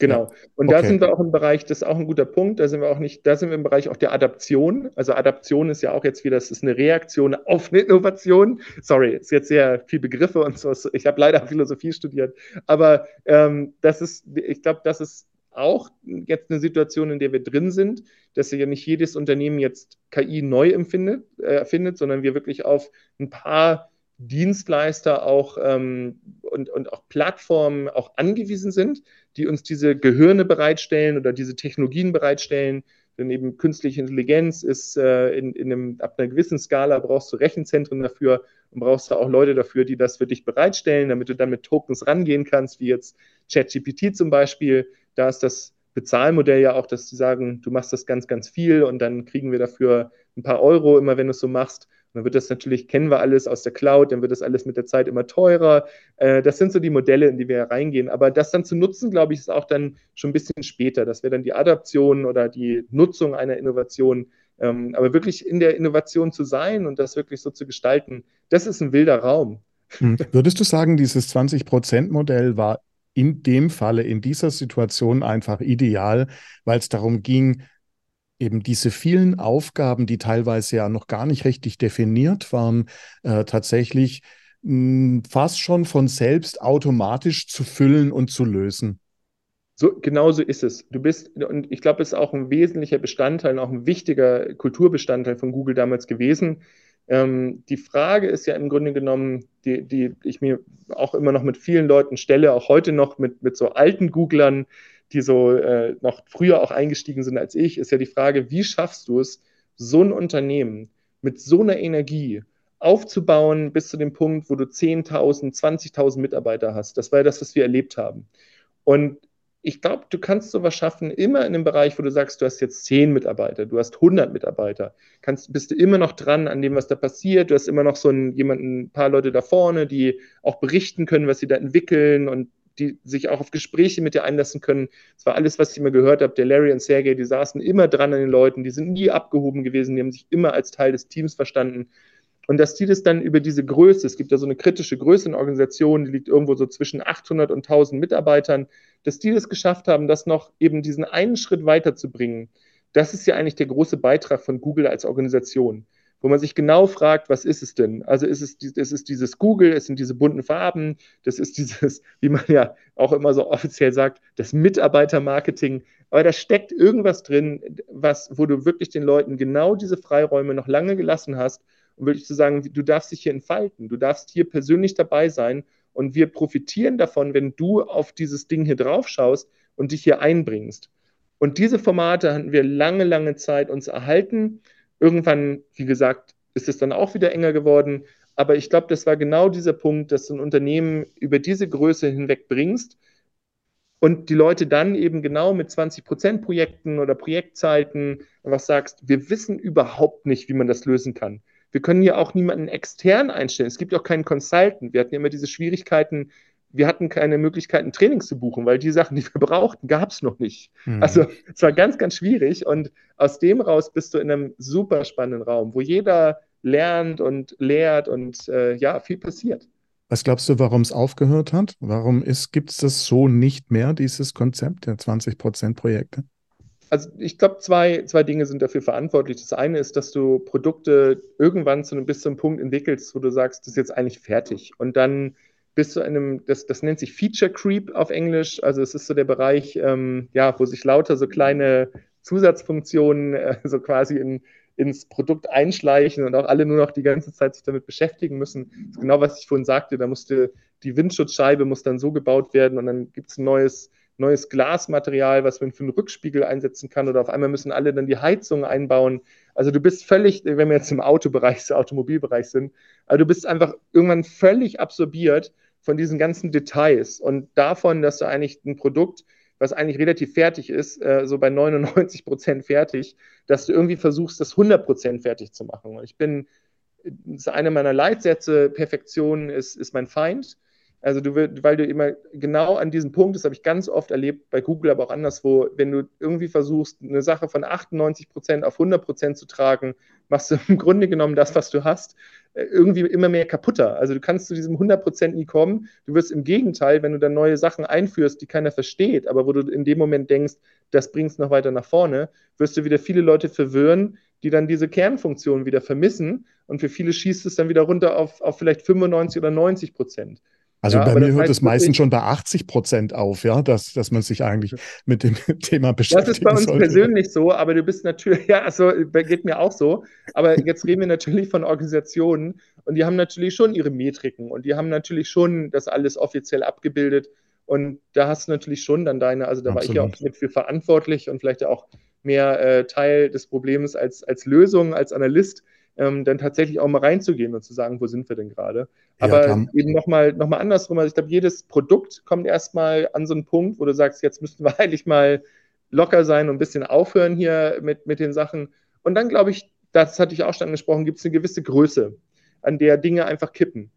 Genau. Und okay. da sind wir auch im Bereich, das ist auch ein guter Punkt, da sind wir auch nicht, da sind wir im Bereich auch der Adaption. Also Adaption ist ja auch jetzt wieder, das ist eine Reaktion auf eine Innovation. Sorry, ist jetzt sehr viel Begriffe und so. Ich habe leider Philosophie studiert. Aber ähm, das ist, ich glaube, das ist auch jetzt eine Situation, in der wir drin sind, dass ja nicht jedes Unternehmen jetzt KI neu empfindet, äh, erfindet, sondern wir wirklich auf ein paar Dienstleister auch ähm, und, und auch Plattformen auch angewiesen sind, die uns diese Gehirne bereitstellen oder diese Technologien bereitstellen. Denn eben künstliche Intelligenz ist äh, in, in einem, ab einer gewissen Skala brauchst du Rechenzentren dafür und brauchst du auch Leute dafür, die das für dich bereitstellen, damit du dann mit Tokens rangehen kannst, wie jetzt ChatGPT zum Beispiel. Da ist das Bezahlmodell ja auch, dass sie sagen, du machst das ganz, ganz viel und dann kriegen wir dafür ein paar Euro, immer wenn du es so machst dann wird das natürlich, kennen wir alles aus der Cloud, dann wird das alles mit der Zeit immer teurer. Äh, das sind so die Modelle, in die wir reingehen. Aber das dann zu nutzen, glaube ich, ist auch dann schon ein bisschen später. Das wäre dann die Adaption oder die Nutzung einer Innovation. Ähm, aber wirklich in der Innovation zu sein und das wirklich so zu gestalten, das ist ein wilder Raum. Hm. Würdest du sagen, dieses 20-Prozent-Modell war in dem Falle, in dieser Situation einfach ideal, weil es darum ging, eben diese vielen Aufgaben, die teilweise ja noch gar nicht richtig definiert waren, äh, tatsächlich mh, hm, fast schon von selbst automatisch zu füllen und zu lösen. So, genau so ist es. Du bist, und ich glaube, es ist auch ein wesentlicher Bestandteil, auch ein wichtiger Kulturbestandteil von Google damals gewesen. Ähm, die Frage ist ja im Grunde genommen, die, die ich mir auch immer noch mit vielen Leuten stelle, auch heute noch mit, mit so alten Googlern, die so äh, noch früher auch eingestiegen sind als ich, ist ja die Frage, wie schaffst du es, so ein Unternehmen mit so einer Energie aufzubauen bis zu dem Punkt, wo du 10.000, 20.000 Mitarbeiter hast. Das war ja das, was wir erlebt haben. Und ich glaube, du kannst sowas schaffen, immer in dem Bereich, wo du sagst, du hast jetzt 10 Mitarbeiter, du hast 100 Mitarbeiter, kannst, bist du immer noch dran an dem, was da passiert, du hast immer noch so einen, jemanden, ein paar Leute da vorne, die auch berichten können, was sie da entwickeln und die sich auch auf Gespräche mit dir einlassen können. Das war alles, was ich immer gehört habe. Der Larry und Sergey, die saßen immer dran an den Leuten, die sind nie abgehoben gewesen, die haben sich immer als Teil des Teams verstanden. Und dass die das dann über diese Größe, es gibt ja so eine kritische Größe in Organisationen, die liegt irgendwo so zwischen 800 und 1000 Mitarbeitern, dass die das geschafft haben, das noch eben diesen einen Schritt weiterzubringen. Das ist ja eigentlich der große Beitrag von Google als Organisation wo man sich genau fragt, was ist es denn? Also ist es, es ist dieses Google, es sind diese bunten Farben, das ist dieses, wie man ja auch immer so offiziell sagt, das Mitarbeitermarketing. Aber da steckt irgendwas drin, was, wo du wirklich den Leuten genau diese Freiräume noch lange gelassen hast, um wirklich zu sagen, du darfst dich hier entfalten, du darfst hier persönlich dabei sein und wir profitieren davon, wenn du auf dieses Ding hier drauf schaust und dich hier einbringst. Und diese Formate hatten wir lange, lange Zeit uns erhalten. Irgendwann, wie gesagt, ist es dann auch wieder enger geworden. Aber ich glaube, das war genau dieser Punkt, dass du ein Unternehmen über diese Größe hinweg bringst und die Leute dann eben genau mit 20% Projekten oder Projektzeiten einfach sagst, wir wissen überhaupt nicht, wie man das lösen kann. Wir können hier auch niemanden extern einstellen. Es gibt auch keinen Consultant. Wir hatten ja immer diese Schwierigkeiten, wir hatten keine Möglichkeiten, Trainings zu buchen, weil die Sachen, die wir brauchten, gab es noch nicht. Mhm. Also es war ganz, ganz schwierig. Und aus dem raus bist du in einem super spannenden Raum, wo jeder lernt und lehrt und äh, ja, viel passiert. Was glaubst du, warum es aufgehört hat? Warum gibt es das so nicht mehr, dieses Konzept der 20%-Projekte? Also ich glaube, zwei, zwei Dinge sind dafür verantwortlich. Das eine ist, dass du Produkte irgendwann zu einem bis zu einem Punkt entwickelst, wo du sagst, das ist jetzt eigentlich fertig. Und dann bis zu einem, das, das nennt sich Feature Creep auf Englisch. Also es ist so der Bereich, ähm, ja, wo sich lauter so kleine Zusatzfunktionen äh, so quasi in, ins Produkt einschleichen und auch alle nur noch die ganze Zeit sich damit beschäftigen müssen. Das ist genau, was ich vorhin sagte, da musste die Windschutzscheibe muss dann so gebaut werden und dann gibt es ein neues, neues Glasmaterial, was man für einen Rückspiegel einsetzen kann oder auf einmal müssen alle dann die Heizung einbauen. Also du bist völlig, wenn wir jetzt im Autobereich, Automobilbereich sind, also du bist einfach irgendwann völlig absorbiert von diesen ganzen Details und davon, dass du eigentlich ein Produkt, was eigentlich relativ fertig ist, äh, so bei 99 Prozent fertig, dass du irgendwie versuchst, das 100 Prozent fertig zu machen. Und ich bin, das ist einer meiner Leitsätze, Perfektion ist, ist mein Feind. Also du weil du immer genau an diesem Punkt, das habe ich ganz oft erlebt bei Google, aber auch anderswo, wenn du irgendwie versuchst, eine Sache von 98 Prozent auf 100 Prozent zu tragen, machst du im Grunde genommen das, was du hast, äh, irgendwie immer mehr kaputter. Also du kannst zu diesem 100 Prozent nie kommen. Du wirst im Gegenteil, wenn du dann neue Sachen einführst, die keiner versteht, aber wo du in dem Moment denkst, das bringt es noch weiter nach vorne, wirst du wieder viele Leute verwirren, die dann diese Kernfunktion wieder vermissen und für viele schießt es dann wieder runter auf, auf vielleicht 95 oder 90 Prozent. Also ja, bei mir hört es meistens schon bei 80 Prozent auf, ja, dass, dass man sich eigentlich mit dem Thema beschäftigt. Das ist bei uns sollte. persönlich so, aber du bist natürlich, ja, also geht mir auch so. Aber jetzt reden wir natürlich von Organisationen und die haben natürlich schon ihre Metriken und die haben natürlich schon das alles offiziell abgebildet. Und da hast du natürlich schon dann deine, also da Absolut. war ich ja auch mit für verantwortlich und vielleicht auch mehr äh, Teil des Problems als, als Lösung, als Analyst ähm, dann tatsächlich auch mal reinzugehen und zu sagen, wo sind wir denn gerade. Aber ja, eben nochmal noch mal andersrum, also ich glaube, jedes Produkt kommt erstmal an so einen Punkt, wo du sagst, jetzt müssten wir eigentlich mal locker sein und ein bisschen aufhören hier mit, mit den Sachen. Und dann glaube ich, das hatte ich auch schon angesprochen, gibt es eine gewisse Größe, an der Dinge einfach kippen.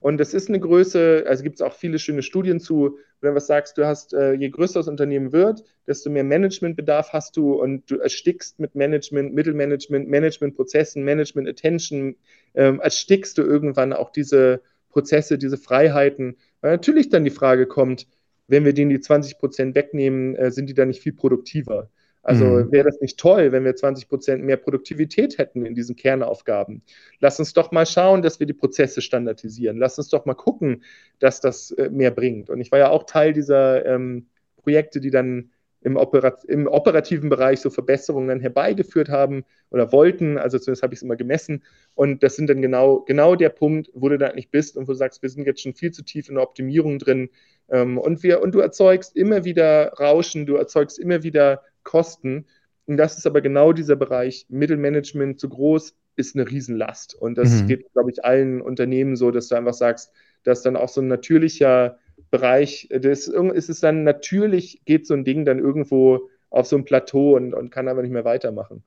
Und das ist eine Größe, also gibt es auch viele schöne Studien zu, wenn du was sagst, du hast, äh, je größer das Unternehmen wird, desto mehr Managementbedarf hast du und du erstickst mit Management, Mittelmanagement, Managementprozessen, Management Attention, ähm, erstickst du irgendwann auch diese Prozesse, diese Freiheiten. Weil natürlich dann die Frage kommt, wenn wir denen die 20 Prozent wegnehmen, äh, sind die dann nicht viel produktiver? Also mhm. wäre das nicht toll, wenn wir 20 Prozent mehr Produktivität hätten in diesen Kernaufgaben. Lass uns doch mal schauen, dass wir die Prozesse standardisieren. Lass uns doch mal gucken, dass das äh, mehr bringt. Und ich war ja auch Teil dieser ähm, Projekte, die dann im, Operat im, operativen Bereich so Verbesserungen herbeigeführt haben oder wollten. Also zumindest habe ich es immer gemessen. Und das sind dann genau, genau der Punkt, wo du da nicht bist und wo du sagst, wir sind jetzt schon viel zu tief in der Optimierung drin. Ähm, und, wir, und du erzeugst immer wieder Rauschen, du erzeugst immer wieder Kosten. Und das ist aber genau dieser Bereich Mittelmanagement zu groß ist eine Riesenlast. Und das mhm. geht, glaube ich, allen Unternehmen so, dass du einfach sagst, dass dann auch so ein natürlicher Bereich, das ist es dann natürlich, geht so ein Ding dann irgendwo auf so ein Plateau und, und kann aber nicht mehr weitermachen.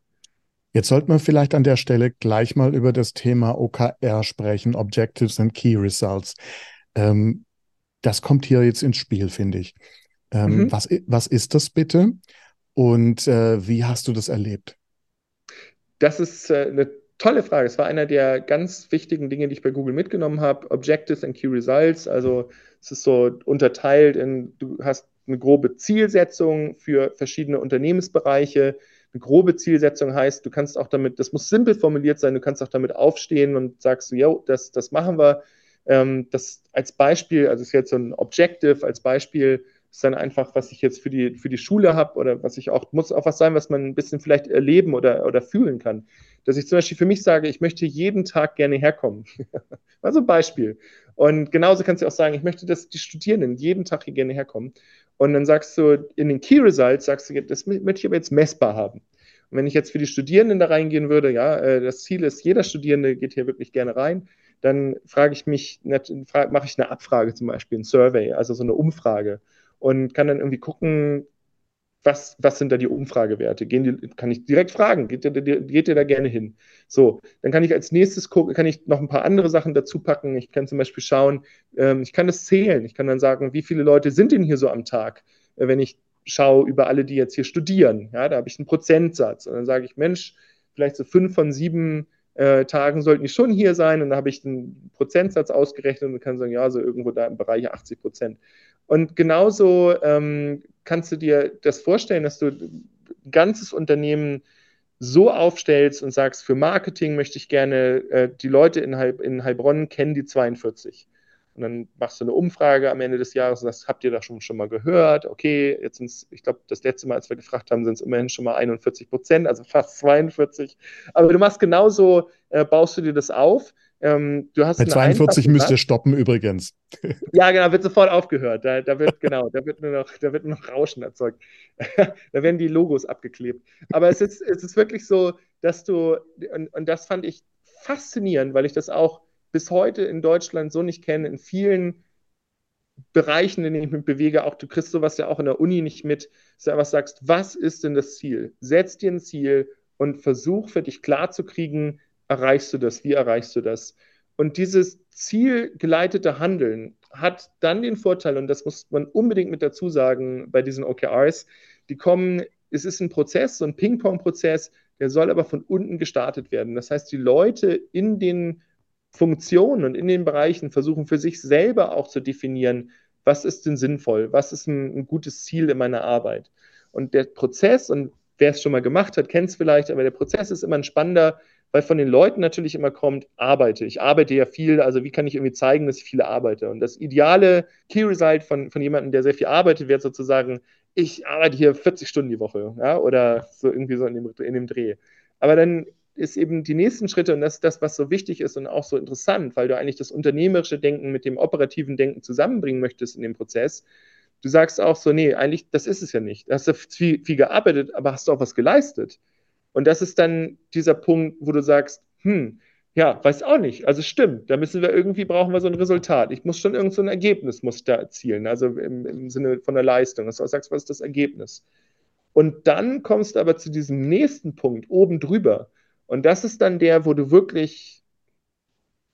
Jetzt sollten wir vielleicht an der Stelle gleich mal über das Thema OKR sprechen, Objectives and Key Results. Ähm, das kommt hier jetzt ins Spiel, finde ich. Ähm, mhm. was, was ist das bitte? Und äh, wie hast du das erlebt? Das ist äh, eine tolle Frage. Es war einer der ganz wichtigen Dinge, die ich bei Google mitgenommen habe. Objectives and Key Results. Also es ist so unterteilt in, du hast eine grobe Zielsetzung für verschiedene Unternehmensbereiche. Eine grobe Zielsetzung heißt, du kannst auch damit, das muss simpel formuliert sein, du kannst auch damit aufstehen und sagst, jo, das, das machen wir. Ähm, das als Beispiel, also es ist jetzt so ein Objective als Beispiel, ist dann einfach, was ich jetzt für die, für die Schule habe oder was ich auch, muss auch was sein, was man ein bisschen vielleicht erleben oder, oder fühlen kann. Dass ich zum Beispiel für mich sage, ich möchte jeden Tag gerne herkommen. also ein Beispiel. Und genauso kannst du auch sagen, ich möchte, dass die Studierenden jeden Tag hier gerne herkommen. Und dann sagst du in den Key Results, sagst du, das möchte ich aber jetzt messbar haben. Und wenn ich jetzt für die Studierenden da reingehen würde, ja, äh, das Ziel ist, jeder Studierende geht hier wirklich gerne rein, dann frage ich mich, mache ich eine Abfrage zum Beispiel, ein Survey, also so eine Umfrage und kann dann irgendwie gucken, was, was sind da die Umfragewerte? Gehen die, kann ich direkt fragen, geht ihr, geht ihr da gerne hin? So, dann kann ich als nächstes gucken, kann ich noch ein paar andere Sachen dazu packen. Ich kann zum Beispiel schauen, ähm, ich kann das zählen. Ich kann dann sagen, wie viele Leute sind denn hier so am Tag, äh, wenn ich schaue über alle, die jetzt hier studieren. Ja, da habe ich einen Prozentsatz. Und dann sage ich, Mensch, vielleicht so fünf von sieben äh, Tagen sollten die schon hier sein. Und dann habe ich einen Prozentsatz ausgerechnet und kann sagen, ja, so irgendwo da im Bereich 80 Prozent. Und genauso ähm, kannst du dir das vorstellen, dass du ein ganzes Unternehmen so aufstellst und sagst, für Marketing möchte ich gerne, äh, die Leute in, Heil, in Heilbronn kennen die 42. Und dann machst du eine Umfrage am Ende des Jahres und sagst, habt ihr das schon, schon mal gehört? Okay, jetzt sind es, ich glaube, das letzte Mal, als wir gefragt haben, sind es immerhin schon mal 41 Prozent, also fast 42. Aber du machst genauso, äh, baust du dir das auf ähm, du hast Bei 42 müsst ihr stoppen übrigens. Ja, genau, wird sofort aufgehört. Da, da wird, genau, da wird nur noch, da wird nur noch Rauschen erzeugt. da werden die Logos abgeklebt. Aber es ist, es ist wirklich so, dass du, und, und das fand ich faszinierend, weil ich das auch bis heute in Deutschland so nicht kenne, in vielen Bereichen, in denen ich mich bewege, auch du kriegst sowas ja auch in der Uni nicht mit, dass du einfach sagst, was ist denn das Ziel? Setz dir ein Ziel und versuch für dich klarzukriegen, erreichst du das, wie erreichst du das? Und dieses zielgeleitete Handeln hat dann den Vorteil, und das muss man unbedingt mit dazu sagen bei diesen OKRs, die kommen, es ist ein Prozess, so ein Ping-Pong-Prozess, der soll aber von unten gestartet werden. Das heißt, die Leute in den Funktionen und in den Bereichen versuchen für sich selber auch zu definieren, was ist denn sinnvoll, was ist ein, ein gutes Ziel in meiner Arbeit. Und der Prozess, und wer es schon mal gemacht hat, kennt es vielleicht, aber der Prozess ist immer ein spannender, weil von den Leuten natürlich immer kommt, arbeite. Ich arbeite ja viel, also wie kann ich irgendwie zeigen, dass ich viel arbeite? Und das ideale Key Result von, von jemandem, der sehr viel arbeitet, wäre sozusagen, ich arbeite hier 40 Stunden die Woche, ja, oder so irgendwie so in dem, in dem Dreh. Aber dann ist eben die nächsten Schritte, und das ist das, was so wichtig ist und auch so interessant, weil du eigentlich das unternehmerische Denken mit dem operativen Denken zusammenbringen möchtest in dem Prozess. Du sagst auch so, nee, eigentlich, das ist es ja nicht. Du hast ja viel, viel gearbeitet, aber hast du auch was geleistet? Und das ist dann dieser Punkt, wo du sagst, hm, ja, weiß auch nicht. Also stimmt, da müssen wir irgendwie, brauchen wir so ein Resultat. Ich muss schon irgend so ein Ergebnis muss ich da erzielen, also im, im Sinne von der Leistung. Dass du sagst, was ist das Ergebnis? Und dann kommst du aber zu diesem nächsten Punkt oben drüber. Und das ist dann der, wo du wirklich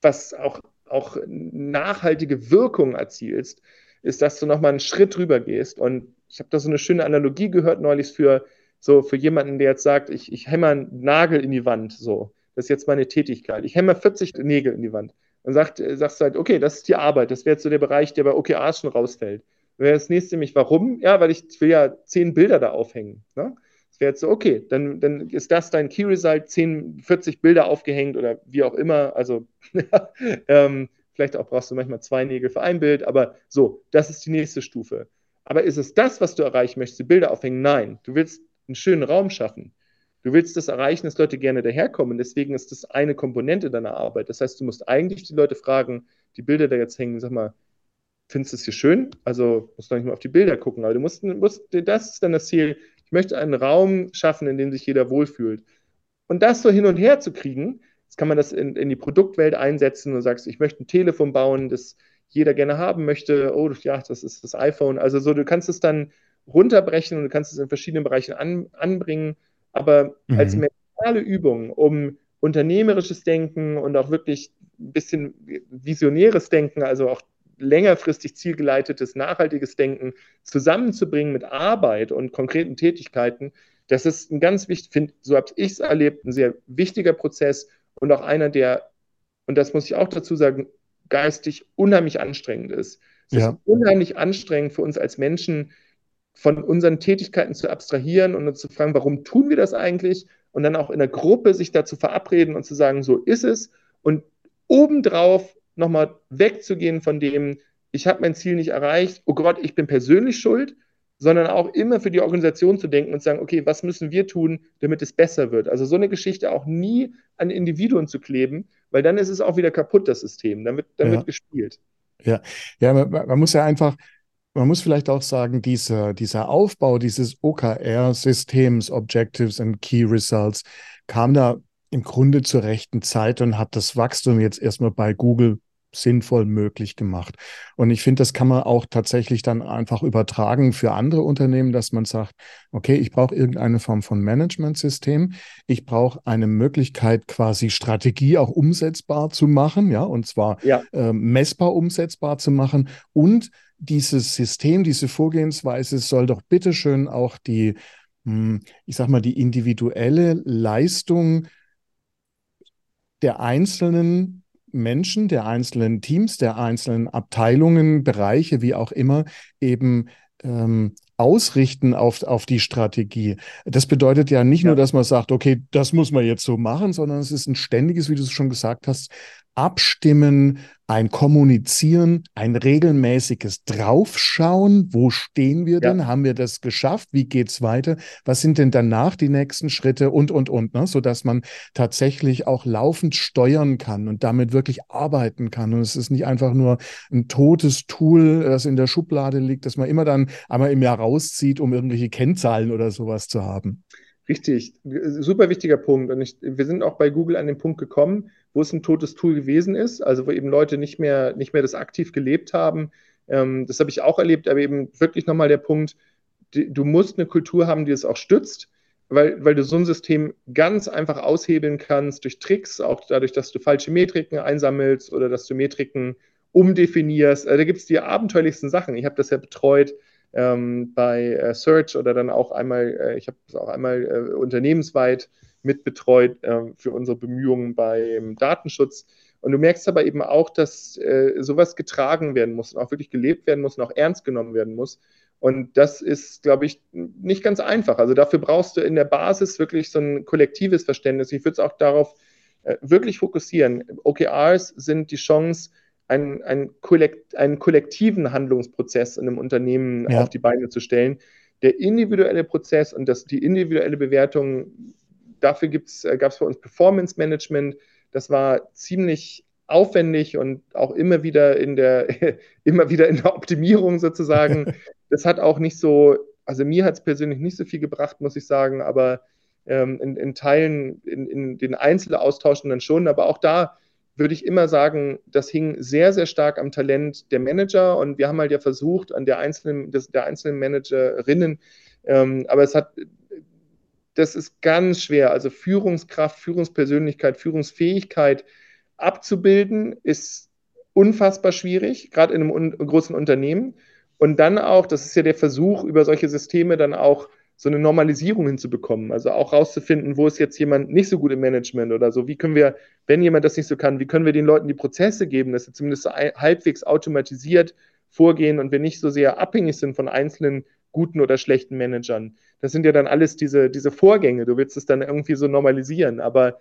was auch, auch nachhaltige Wirkung erzielst, ist, dass du nochmal einen Schritt drüber gehst. Und ich habe da so eine schöne Analogie gehört neulich für so für jemanden, der jetzt sagt, ich, ich hämmer einen Nagel in die Wand, so. Das ist jetzt meine Tätigkeit. Ich hämmer 40 Nägel in die Wand. Dann sagt, sagst du halt, okay, das ist die Arbeit. Das wäre jetzt so der Bereich, der bei OKRs schon rausfällt. Dann wäre das nächste nämlich, warum? Ja, weil ich will ja zehn Bilder da aufhängen. Ne? Das wäre jetzt so, okay, dann, dann ist das dein Key Result, 10, 40 Bilder aufgehängt oder wie auch immer. Also ähm, vielleicht auch brauchst du manchmal zwei Nägel für ein Bild, aber so, das ist die nächste Stufe. Aber ist es das, was du erreichen möchtest, die Bilder aufhängen? Nein, du willst einen schönen Raum schaffen. Du willst das erreichen, dass Leute gerne daherkommen. Deswegen ist das eine Komponente deiner Arbeit. Das heißt, du musst eigentlich die Leute fragen, die Bilder da jetzt hängen, sag mal, findest du es hier schön? Also musst du nicht mal auf die Bilder gucken, aber du musst, musst, das ist dann das Ziel. Ich möchte einen Raum schaffen, in dem sich jeder wohlfühlt. Und das so hin und her zu kriegen, jetzt kann man das in, in die Produktwelt einsetzen und sagst, ich möchte ein Telefon bauen, das jeder gerne haben möchte. Oh, ja, das ist das iPhone. Also so, du kannst es dann runterbrechen und du kannst es in verschiedenen Bereichen an, anbringen. Aber mhm. als mentale Übung, um unternehmerisches Denken und auch wirklich ein bisschen visionäres Denken, also auch längerfristig zielgeleitetes, nachhaltiges Denken zusammenzubringen mit Arbeit und konkreten Tätigkeiten, das ist ein ganz wichtig, so habe ich es erlebt, ein sehr wichtiger Prozess und auch einer, der, und das muss ich auch dazu sagen, geistig unheimlich anstrengend ist. Es ja. ist unheimlich anstrengend für uns als Menschen, von unseren Tätigkeiten zu abstrahieren und uns zu fragen, warum tun wir das eigentlich? Und dann auch in der Gruppe sich dazu verabreden und zu sagen, so ist es. Und obendrauf nochmal wegzugehen von dem, ich habe mein Ziel nicht erreicht, oh Gott, ich bin persönlich schuld, sondern auch immer für die Organisation zu denken und zu sagen, okay, was müssen wir tun, damit es besser wird? Also so eine Geschichte auch nie an Individuen zu kleben, weil dann ist es auch wieder kaputt, das System. Dann wird, dann ja. wird gespielt. Ja, ja man, man muss ja einfach man muss vielleicht auch sagen, dieser, dieser Aufbau dieses OKR-Systems, Objectives and Key Results, kam da im Grunde zur rechten Zeit und hat das Wachstum jetzt erstmal bei Google sinnvoll möglich gemacht. Und ich finde, das kann man auch tatsächlich dann einfach übertragen für andere Unternehmen, dass man sagt, okay, ich brauche irgendeine Form von Managementsystem. Ich brauche eine Möglichkeit, quasi Strategie auch umsetzbar zu machen, ja, und zwar ja. Äh, messbar umsetzbar zu machen. Und dieses System, diese Vorgehensweise soll doch bitteschön auch die, hm, ich sag mal, die individuelle Leistung der einzelnen Menschen, der einzelnen Teams, der einzelnen Abteilungen, Bereiche, wie auch immer, eben ähm, ausrichten auf, auf die Strategie. Das bedeutet ja nicht ja. nur, dass man sagt, okay, das muss man jetzt so machen, sondern es ist ein ständiges, wie du es schon gesagt hast, Abstimmen, ein Kommunizieren, ein regelmäßiges Draufschauen. Wo stehen wir denn? Ja. Haben wir das geschafft? Wie geht's weiter? Was sind denn danach die nächsten Schritte? Und, und, und, ne? sodass man tatsächlich auch laufend steuern kann und damit wirklich arbeiten kann. Und es ist nicht einfach nur ein totes Tool, das in der Schublade liegt, das man immer dann einmal im Jahr rauszieht, um irgendwelche Kennzahlen oder sowas zu haben. Richtig, super wichtiger Punkt. Und ich, wir sind auch bei Google an den Punkt gekommen, wo es ein totes Tool gewesen ist, also wo eben Leute nicht mehr, nicht mehr das aktiv gelebt haben, Ähm, das habe ich auch erlebt, aber eben wirklich nochmal der Punkt, die, du musst eine Kultur haben, die es auch stützt, weil, weil du so ein System ganz einfach aushebeln kannst durch Tricks, auch dadurch, dass du falsche Metriken einsammelst oder dass du Metriken umdefinierst. Also da gibt es die abenteuerlichsten Sachen. Ich habe das ja betreut ähm, bei äh, Search oder dann auch einmal, äh, ich habe es auch einmal äh, unternehmensweit mitbetreut äh, für unsere Bemühungen beim Datenschutz. Und du merkst aber eben auch, dass äh, sowas getragen werden muss und auch wirklich gelebt werden muss und auch ernst genommen werden muss. Und das ist, glaube ich, nicht ganz einfach. Also dafür brauchst du in der Basis wirklich so ein kollektives Verständnis. Ich würde es auch darauf äh, wirklich fokussieren. OKRs sind die Chance, einen, einen, kollekt, einen kollektiven Handlungsprozess in einem Unternehmen ja. auf die Beine zu stellen. Der individuelle Prozess und das, die individuelle Bewertung, dafür äh, gab es bei uns Performance Management. Das war ziemlich aufwendig und auch immer wieder in der, immer wieder in der Optimierung sozusagen. Das hat auch nicht so, also mir hat es persönlich nicht so viel gebracht, muss ich sagen, aber ähm, in, in, Teilen, in, in den Einzelaustauschen dann schon, aber auch da würde ich immer sagen, das hing sehr, sehr stark am Talent der Manager und wir haben halt ja versucht, an der einzelnen, des, der einzelnen Managerinnen, ähm, aber es hat, das ist ganz schwer, also Führungskraft, Führungspersönlichkeit, Führungsfähigkeit, abzubilden, ist unfassbar schwierig, gerade in einem un großen Unternehmen. Und dann auch, das ist ja der Versuch, über solche Systeme dann auch so eine Normalisierung hinzubekommen. Also auch rauszufinden, wo ist jetzt jemand nicht so gut im Management oder so. Wie können wir, wenn jemand das nicht so kann, wie können wir den Leuten die Prozesse geben, dass sie zumindest halbwegs automatisiert vorgehen und wir nicht so sehr abhängig sind von einzelnen guten oder schlechten Managern. Das sind ja dann alles diese, diese Vorgänge. Du willst es dann irgendwie so normalisieren. Aber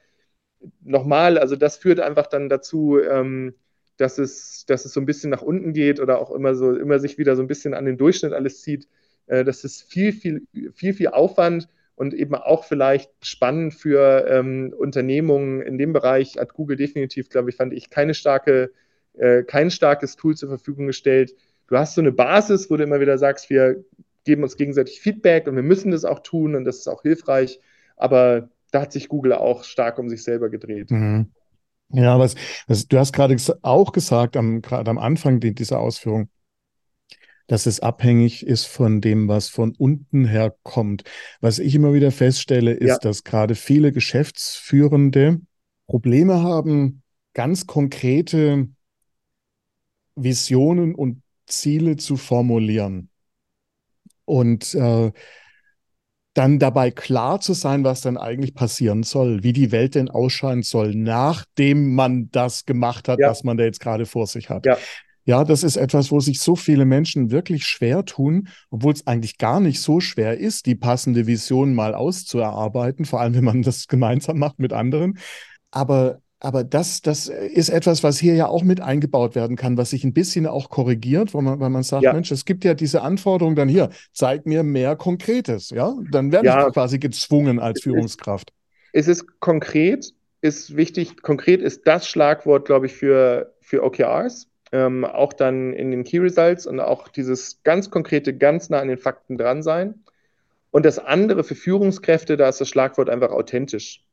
nochmal, also das führt einfach dann dazu, ähm, dass, es, dass es so ein bisschen nach unten geht oder auch immer so, immer sich wieder so ein bisschen an den Durchschnitt alles zieht. Äh, das ist viel, viel, viel, viel Aufwand und eben auch vielleicht spannend für ähm, Unternehmungen in dem Bereich hat Google definitiv, glaube ich, fand ich keine starke, äh, kein starkes Tool zur Verfügung gestellt. Du hast so eine Basis, wo du immer wieder sagst, wir geben uns gegenseitig Feedback und wir müssen das auch tun und das ist auch hilfreich. Aber da hat sich Google auch stark um sich selber gedreht. Mhm. Ja, was, was, du hast gerade auch gesagt, am, gerade am Anfang dieser Ausführung, dass es abhängig ist von dem, was von unten her kommt. Was ich immer wieder feststelle, ist, ja. dass gerade viele Geschäftsführende Probleme haben, ganz konkrete Visionen und Ziele zu formulieren. Und äh, dann dabei klar zu sein, was dann eigentlich passieren soll, wie die Welt denn ausschauen soll, nachdem man das gemacht hat, ja. was man da jetzt gerade vor sich hat. Ja. ja, das ist etwas, wo sich so viele Menschen wirklich schwer tun, obwohl es eigentlich gar nicht so schwer ist, die passende Vision mal auszuerarbeiten, vor allem wenn man das gemeinsam macht mit anderen. Aber aber das, das ist etwas, was hier ja auch mit eingebaut werden kann, was sich ein bisschen auch korrigiert, weil man, weil man sagt, ja. Mensch, es gibt ja diese Anforderung dann hier, zeig mir mehr Konkretes, ja? Dann werde ja. ich quasi gezwungen als Führungskraft. Es ist konkret, ist wichtig, konkret ist das Schlagwort, glaube ich, für, für OKRs, ähm, auch dann in den Key Results und auch dieses ganz konkrete, ganz nah an den Fakten dran sein. Und das andere für Führungskräfte, da ist das Schlagwort einfach authentisch.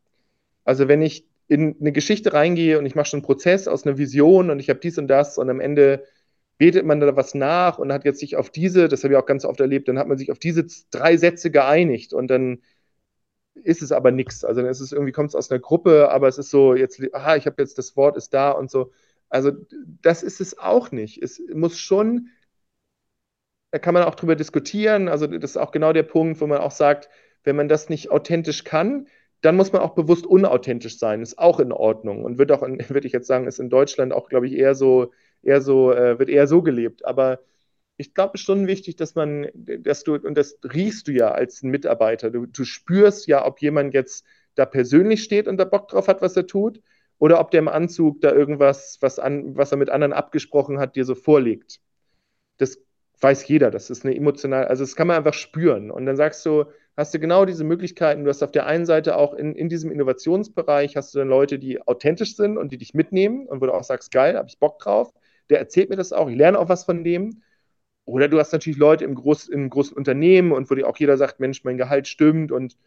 Also wenn ich in eine Geschichte reingehe und ich mache schon einen Prozess aus einer Vision und ich habe dies und das und am Ende betet man da was nach und hat jetzt sich auf diese, das habe ich auch ganz oft erlebt, dann hat man sich auf diese drei Sätze geeinigt und dann ist es aber nichts. Also dann ist es irgendwie, kommt es aus einer Gruppe, aber es ist so, jetzt, aha, ich habe jetzt das Wort ist da und so. Also das ist es auch nicht. Es muss schon, da kann man auch drüber diskutieren. Also das ist auch genau der Punkt, wo man auch sagt, wenn man das nicht authentisch kann, dann muss man auch bewusst unauthentisch sein, ist auch in Ordnung und wird auch, würde ich jetzt sagen, ist in Deutschland auch, glaube ich, eher so, eher so, äh, wird eher so gelebt. Aber ich glaube, es ist schon wichtig, dass man, dass du, und das riechst du ja als Mitarbeiter, du, du spürst ja, ob jemand jetzt da persönlich steht und da Bock drauf hat, was er tut, oder ob der im Anzug da irgendwas, was, an, was er mit anderen abgesprochen hat, dir so vorlegt. Das weiß jeder, das ist eine emotional, also das kann man einfach spüren. Und dann sagst du, hast du genau diese Möglichkeiten. Du hast auf der einen Seite auch in, in diesem Innovationsbereich hast du dann Leute, die authentisch sind und die dich mitnehmen und wo du auch sagst, geil, habe ich Bock drauf. Der erzählt mir das auch, ich lerne auch was von dem. Oder du hast natürlich Leute im, Groß, im großen Unternehmen und wo dir auch jeder sagt, Mensch, mein Gehalt stimmt und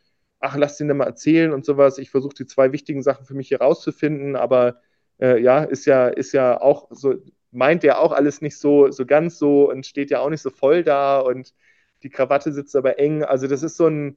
ach, lass den da mal erzählen und sowas. Ich versuche die zwei wichtigen Sachen für mich hier rauszufinden, aber äh, ja, ist ja, ist ja auch so, meint ja auch alles nicht so, so ganz so und steht ja auch nicht so voll da und die Krawatte sitzt aber eng. Also das ist so ein,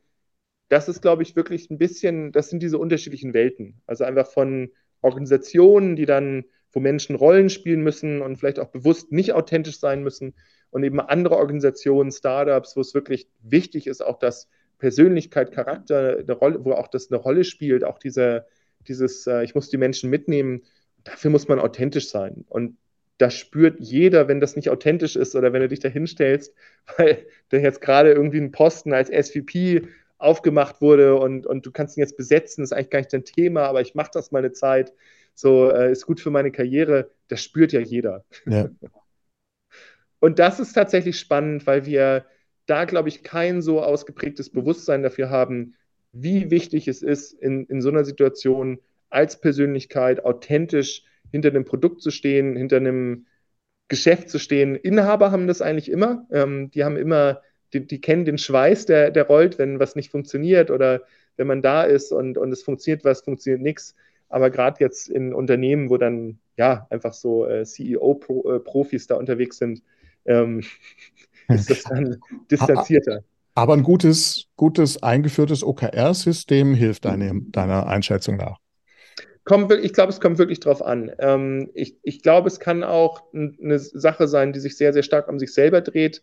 das ist, glaube ich, wirklich ein bisschen, das sind diese unterschiedlichen Welten. Also einfach von Organisationen, die dann, wo Menschen Rollen spielen müssen und vielleicht auch bewusst nicht authentisch sein müssen und eben andere Organisationen, Startups, wo es wirklich wichtig ist, auch dass Persönlichkeit, Charakter eine Rolle, wo auch das eine Rolle spielt, auch diese, dieses, äh, ich muss die Menschen mitnehmen, dafür muss man authentisch sein. Und das spürt jeder, wenn das nicht authentisch ist oder wenn du dich da hinstellst, weil du jetzt gerade irgendwie einen Posten als SVP aufgemacht wurde und, und du kannst ihn jetzt besetzen, ist eigentlich gar nicht dein Thema, aber ich mache das mal eine Zeit, so äh, ist gut für meine Karriere, das spürt ja jeder. Ja. Und das ist tatsächlich spannend, weil wir da, glaube ich, kein so ausgeprägtes Bewusstsein dafür haben, wie wichtig es ist, in, in so einer Situation als Persönlichkeit authentisch hinter einem Produkt zu stehen, hinter einem Geschäft zu stehen. Inhaber haben das eigentlich immer. Ähm, die haben immer die, die kennen den Schweiß, der, der rollt, wenn was nicht funktioniert oder wenn man da ist und, und es funktioniert was, funktioniert nichts. Aber gerade jetzt in Unternehmen, wo dann ja einfach so äh, CEO-Profis äh, da unterwegs sind, ähm, ist das dann distanzierter. Aber ein gutes, gutes eingeführtes OKR-System hilft deine, deiner Einschätzung nach. Kommt, ich glaube, es kommt wirklich drauf an. Ähm, ich, ich glaube, es kann auch eine Sache sein, die sich sehr, sehr stark um sich selber dreht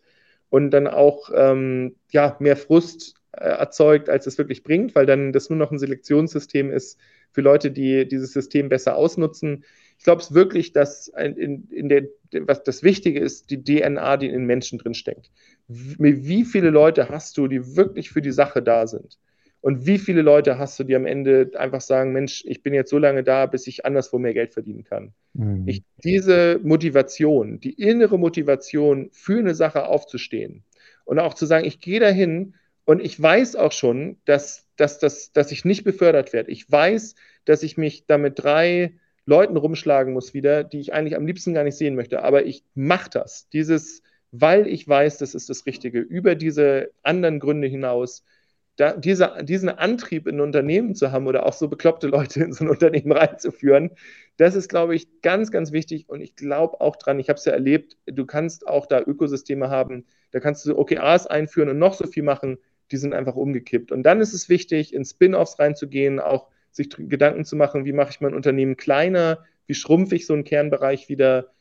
und dann auch ähm, ja, mehr Frust äh, erzeugt, als es wirklich bringt, weil dann das nur noch ein Selektionssystem ist für Leute, die dieses System besser ausnutzen. Ich glaube es wirklich, dass in, in der, was das Wichtige ist, die DNA, die in Menschen drin steckt. Wie viele Leute hast du, die wirklich für die Sache da sind? Und wie viele Leute hast du, die am Ende einfach sagen, Mensch, ich bin jetzt so lange da, bis ich anderswo mehr Geld verdienen kann. Mhm. Ich, diese Motivation, die innere Motivation für eine Sache aufzustehen und auch zu sagen, ich gehe dahin und ich weiß auch schon, dass, dass, dass, dass ich nicht befördert werde. Ich weiß, dass ich mich da mit drei Leuten rumschlagen muss wieder, die ich eigentlich am liebsten gar nicht sehen möchte. Aber ich mache das. Dieses, weil ich weiß, das ist das Richtige, über diese anderen Gründe hinaus da, diese, diesen Antrieb in ein Unternehmen zu haben oder auch so bekloppte Leute in so ein Unternehmen reinzuführen, das ist, glaube ich, ganz, ganz wichtig. Und ich glaube auch dran, ich habe es ja erlebt, du kannst auch da Ökosysteme haben, da kannst du OKRs einführen und noch so viel machen, die sind einfach umgekippt. Und dann ist es wichtig, in Spin-offs reinzugehen, auch sich Gedanken zu machen, wie mache ich mein Unternehmen kleiner, wie schrumpfe ich so einen Kernbereich wieder,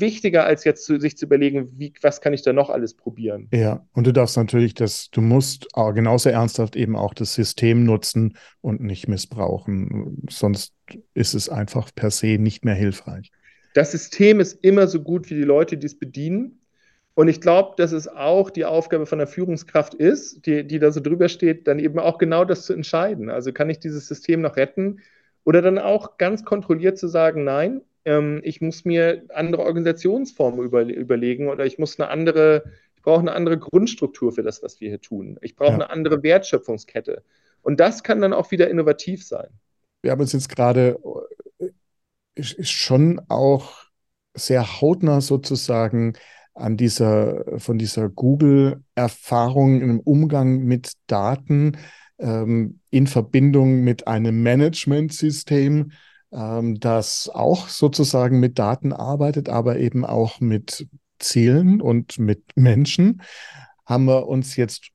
wichtiger, als jetzt zu, sich zu überlegen, wie, was kann ich da noch alles probieren. Ja, und du darfst natürlich das, du musst genauso ernsthaft eben auch das System nutzen und nicht missbrauchen. Sonst ist es einfach per se nicht mehr hilfreich. Das System ist immer so gut wie die Leute, die es bedienen. Und ich glaube, dass es auch die Aufgabe von der Führungskraft ist, die, die da so drüber steht, dann eben auch genau das zu entscheiden. Also kann ich dieses System noch retten oder dann auch ganz kontrolliert zu sagen, nein, ähm, ich muss mir andere Organisationsformen über, überlegen oder ich muss eine andere, ich brauche eine andere Grundstruktur für das, was wir hier tun. Ich brauche ja. eine andere Wertschöpfungskette. Und das kann dann auch wieder innovativ sein. Wir haben uns jetzt gerade äh, schon auch sehr hautnah sozusagen an dieser, von dieser Google-Erfahrung im Umgang mit Daten ähm, in Verbindung mit einem Managementsystem ähm, das auch sozusagen mit Daten arbeitet, aber eben auch mit Zielen und mit Menschen, haben wir uns jetzt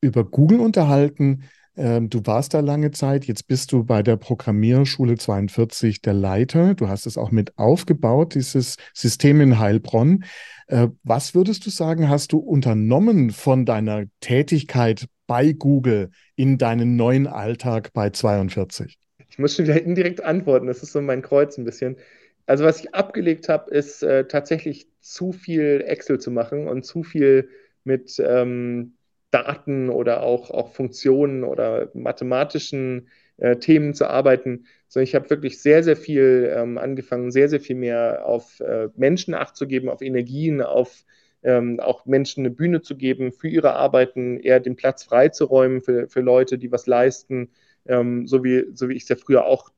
über Google unterhalten. Ähm, du warst da lange Zeit, jetzt bist du bei der Programmierschule 42 der Leiter. Du hast es auch mit aufgebaut, dieses System in Heilbronn. Äh, was würdest du sagen, hast du unternommen von deiner Tätigkeit bei Google in deinen neuen Alltag bei 42? Ich muss schon wieder indirekt antworten, das ist so mein Kreuz ein bisschen. Also was ich abgelegt habe, ist äh, tatsächlich zu viel Excel zu machen und zu viel mit ähm, Daten oder auch, auch Funktionen oder mathematischen äh, Themen zu arbeiten, sondern ich habe wirklich sehr, sehr viel ähm, angefangen, sehr, sehr viel mehr auf äh, Menschen Acht zu geben, auf Energien, auf ähm, auch Menschen eine Bühne zu geben für ihre Arbeiten, eher den Platz freizuräumen für, für Leute, die was leisten, ähm, so wie, so wie ich es ja früher auch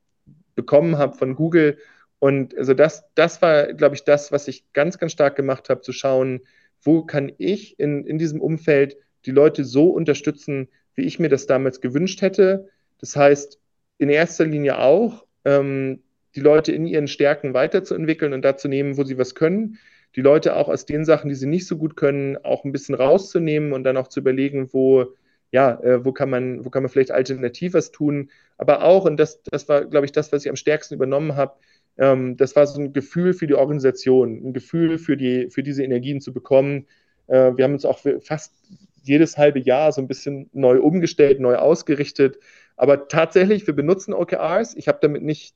bekommen habe von Google. Und also das, das war, glaube ich, das, was ich ganz, ganz stark gemacht habe, zu schauen, wo kann ich in, in diesem Umfeld die Leute so unterstützen, wie ich mir das damals gewünscht hätte. Das heißt, in erster Linie auch ähm, die Leute in ihren Stärken weiterzuentwickeln und dazu nehmen, wo sie was können. Die Leute auch aus den Sachen, die sie nicht so gut können, auch ein bisschen rauszunehmen und dann auch zu überlegen, wo, ja, äh, wo kann man, wo kann man vielleicht alternativ was tun. Aber auch, und das, das war, glaube ich, das, was ich am stärksten übernommen habe, ähm, das war so ein Gefühl für die Organisation, ein Gefühl für, die, für diese Energien zu bekommen. Äh, wir haben uns auch fast jedes halbe Jahr so ein bisschen neu umgestellt, neu ausgerichtet. Aber tatsächlich, wir benutzen OKRs. Ich habe damit nicht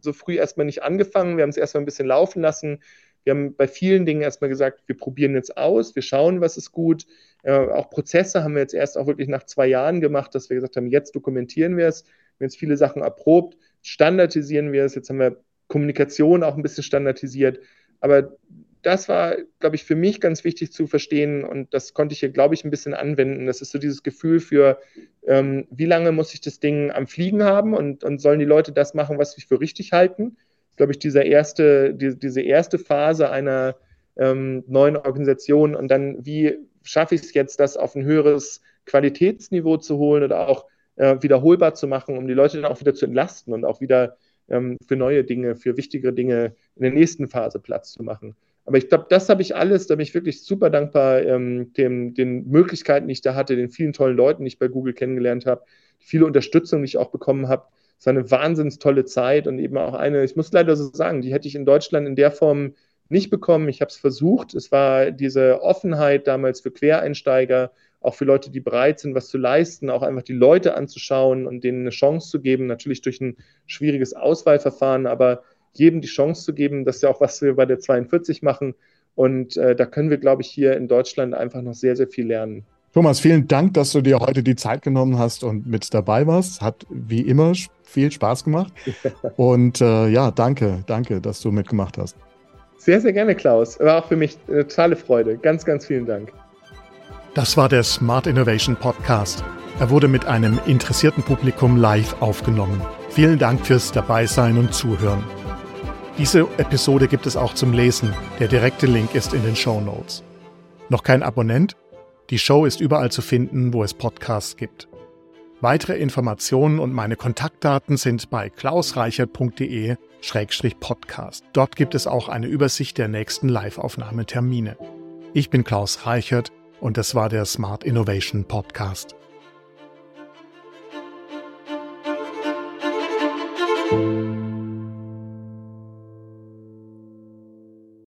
so früh erstmal nicht angefangen. Wir haben es erstmal ein bisschen laufen lassen. Wir haben bei vielen Dingen erstmal gesagt, wir probieren jetzt aus, wir schauen, was ist gut. Äh, auch Prozesse haben wir jetzt erst auch wirklich nach zwei Jahren gemacht, dass wir gesagt haben, jetzt dokumentieren wir es. Wir haben jetzt viele Sachen erprobt, standardisieren wir es. Jetzt haben wir Kommunikation auch ein bisschen standardisiert. Aber das war, glaube ich, für mich ganz wichtig zu verstehen und das konnte ich hier, glaube ich, ein bisschen anwenden. Das ist so dieses Gefühl für, ähm, wie lange muss ich das Ding am Fliegen haben und, und sollen die Leute das machen, was sie für richtig halten? Glaube ich, dieser erste, die, diese erste Phase einer ähm, neuen Organisation und dann, wie schaffe ich es jetzt, das auf ein höheres Qualitätsniveau zu holen oder auch äh, wiederholbar zu machen, um die Leute dann auch wieder zu entlasten und auch wieder ähm, für neue Dinge, für wichtigere Dinge in der nächsten Phase Platz zu machen. Aber ich glaube, das habe ich alles, da bin ich wirklich super dankbar, ähm, dem, den Möglichkeiten, die ich da hatte, den vielen tollen Leuten, die ich bei Google kennengelernt habe, viele Unterstützung, die ich auch bekommen habe. Es war eine wahnsinnig tolle Zeit und eben auch eine, ich muss leider so sagen, die hätte ich in Deutschland in der Form nicht bekommen. Ich habe es versucht. Es war diese Offenheit damals für Quereinsteiger, auch für Leute, die bereit sind, was zu leisten, auch einfach die Leute anzuschauen und denen eine Chance zu geben, natürlich durch ein schwieriges Auswahlverfahren, aber jedem die Chance zu geben. Das ist ja auch, was wir bei der 42 machen. Und äh, da können wir, glaube ich, hier in Deutschland einfach noch sehr, sehr viel lernen. Thomas, vielen Dank, dass du dir heute die Zeit genommen hast und mit dabei warst. Hat wie immer viel Spaß gemacht. und äh, ja, danke, danke, dass du mitgemacht hast. Sehr, sehr gerne, Klaus. War auch für mich eine totale Freude. Ganz, ganz vielen Dank. Das war der Smart Innovation Podcast. Er wurde mit einem interessierten Publikum live aufgenommen. Vielen Dank fürs Dabeisein und Zuhören. Diese Episode gibt es auch zum Lesen. Der direkte Link ist in den Show Notes. Noch kein Abonnent? Die Show ist überall zu finden, wo es Podcasts gibt. Weitere Informationen und meine Kontaktdaten sind bei klausreichert.de-podcast. Dort gibt es auch eine Übersicht der nächsten Live-Aufnahmetermine. Ich bin Klaus Reichert und das war der Smart Innovation Podcast. thank you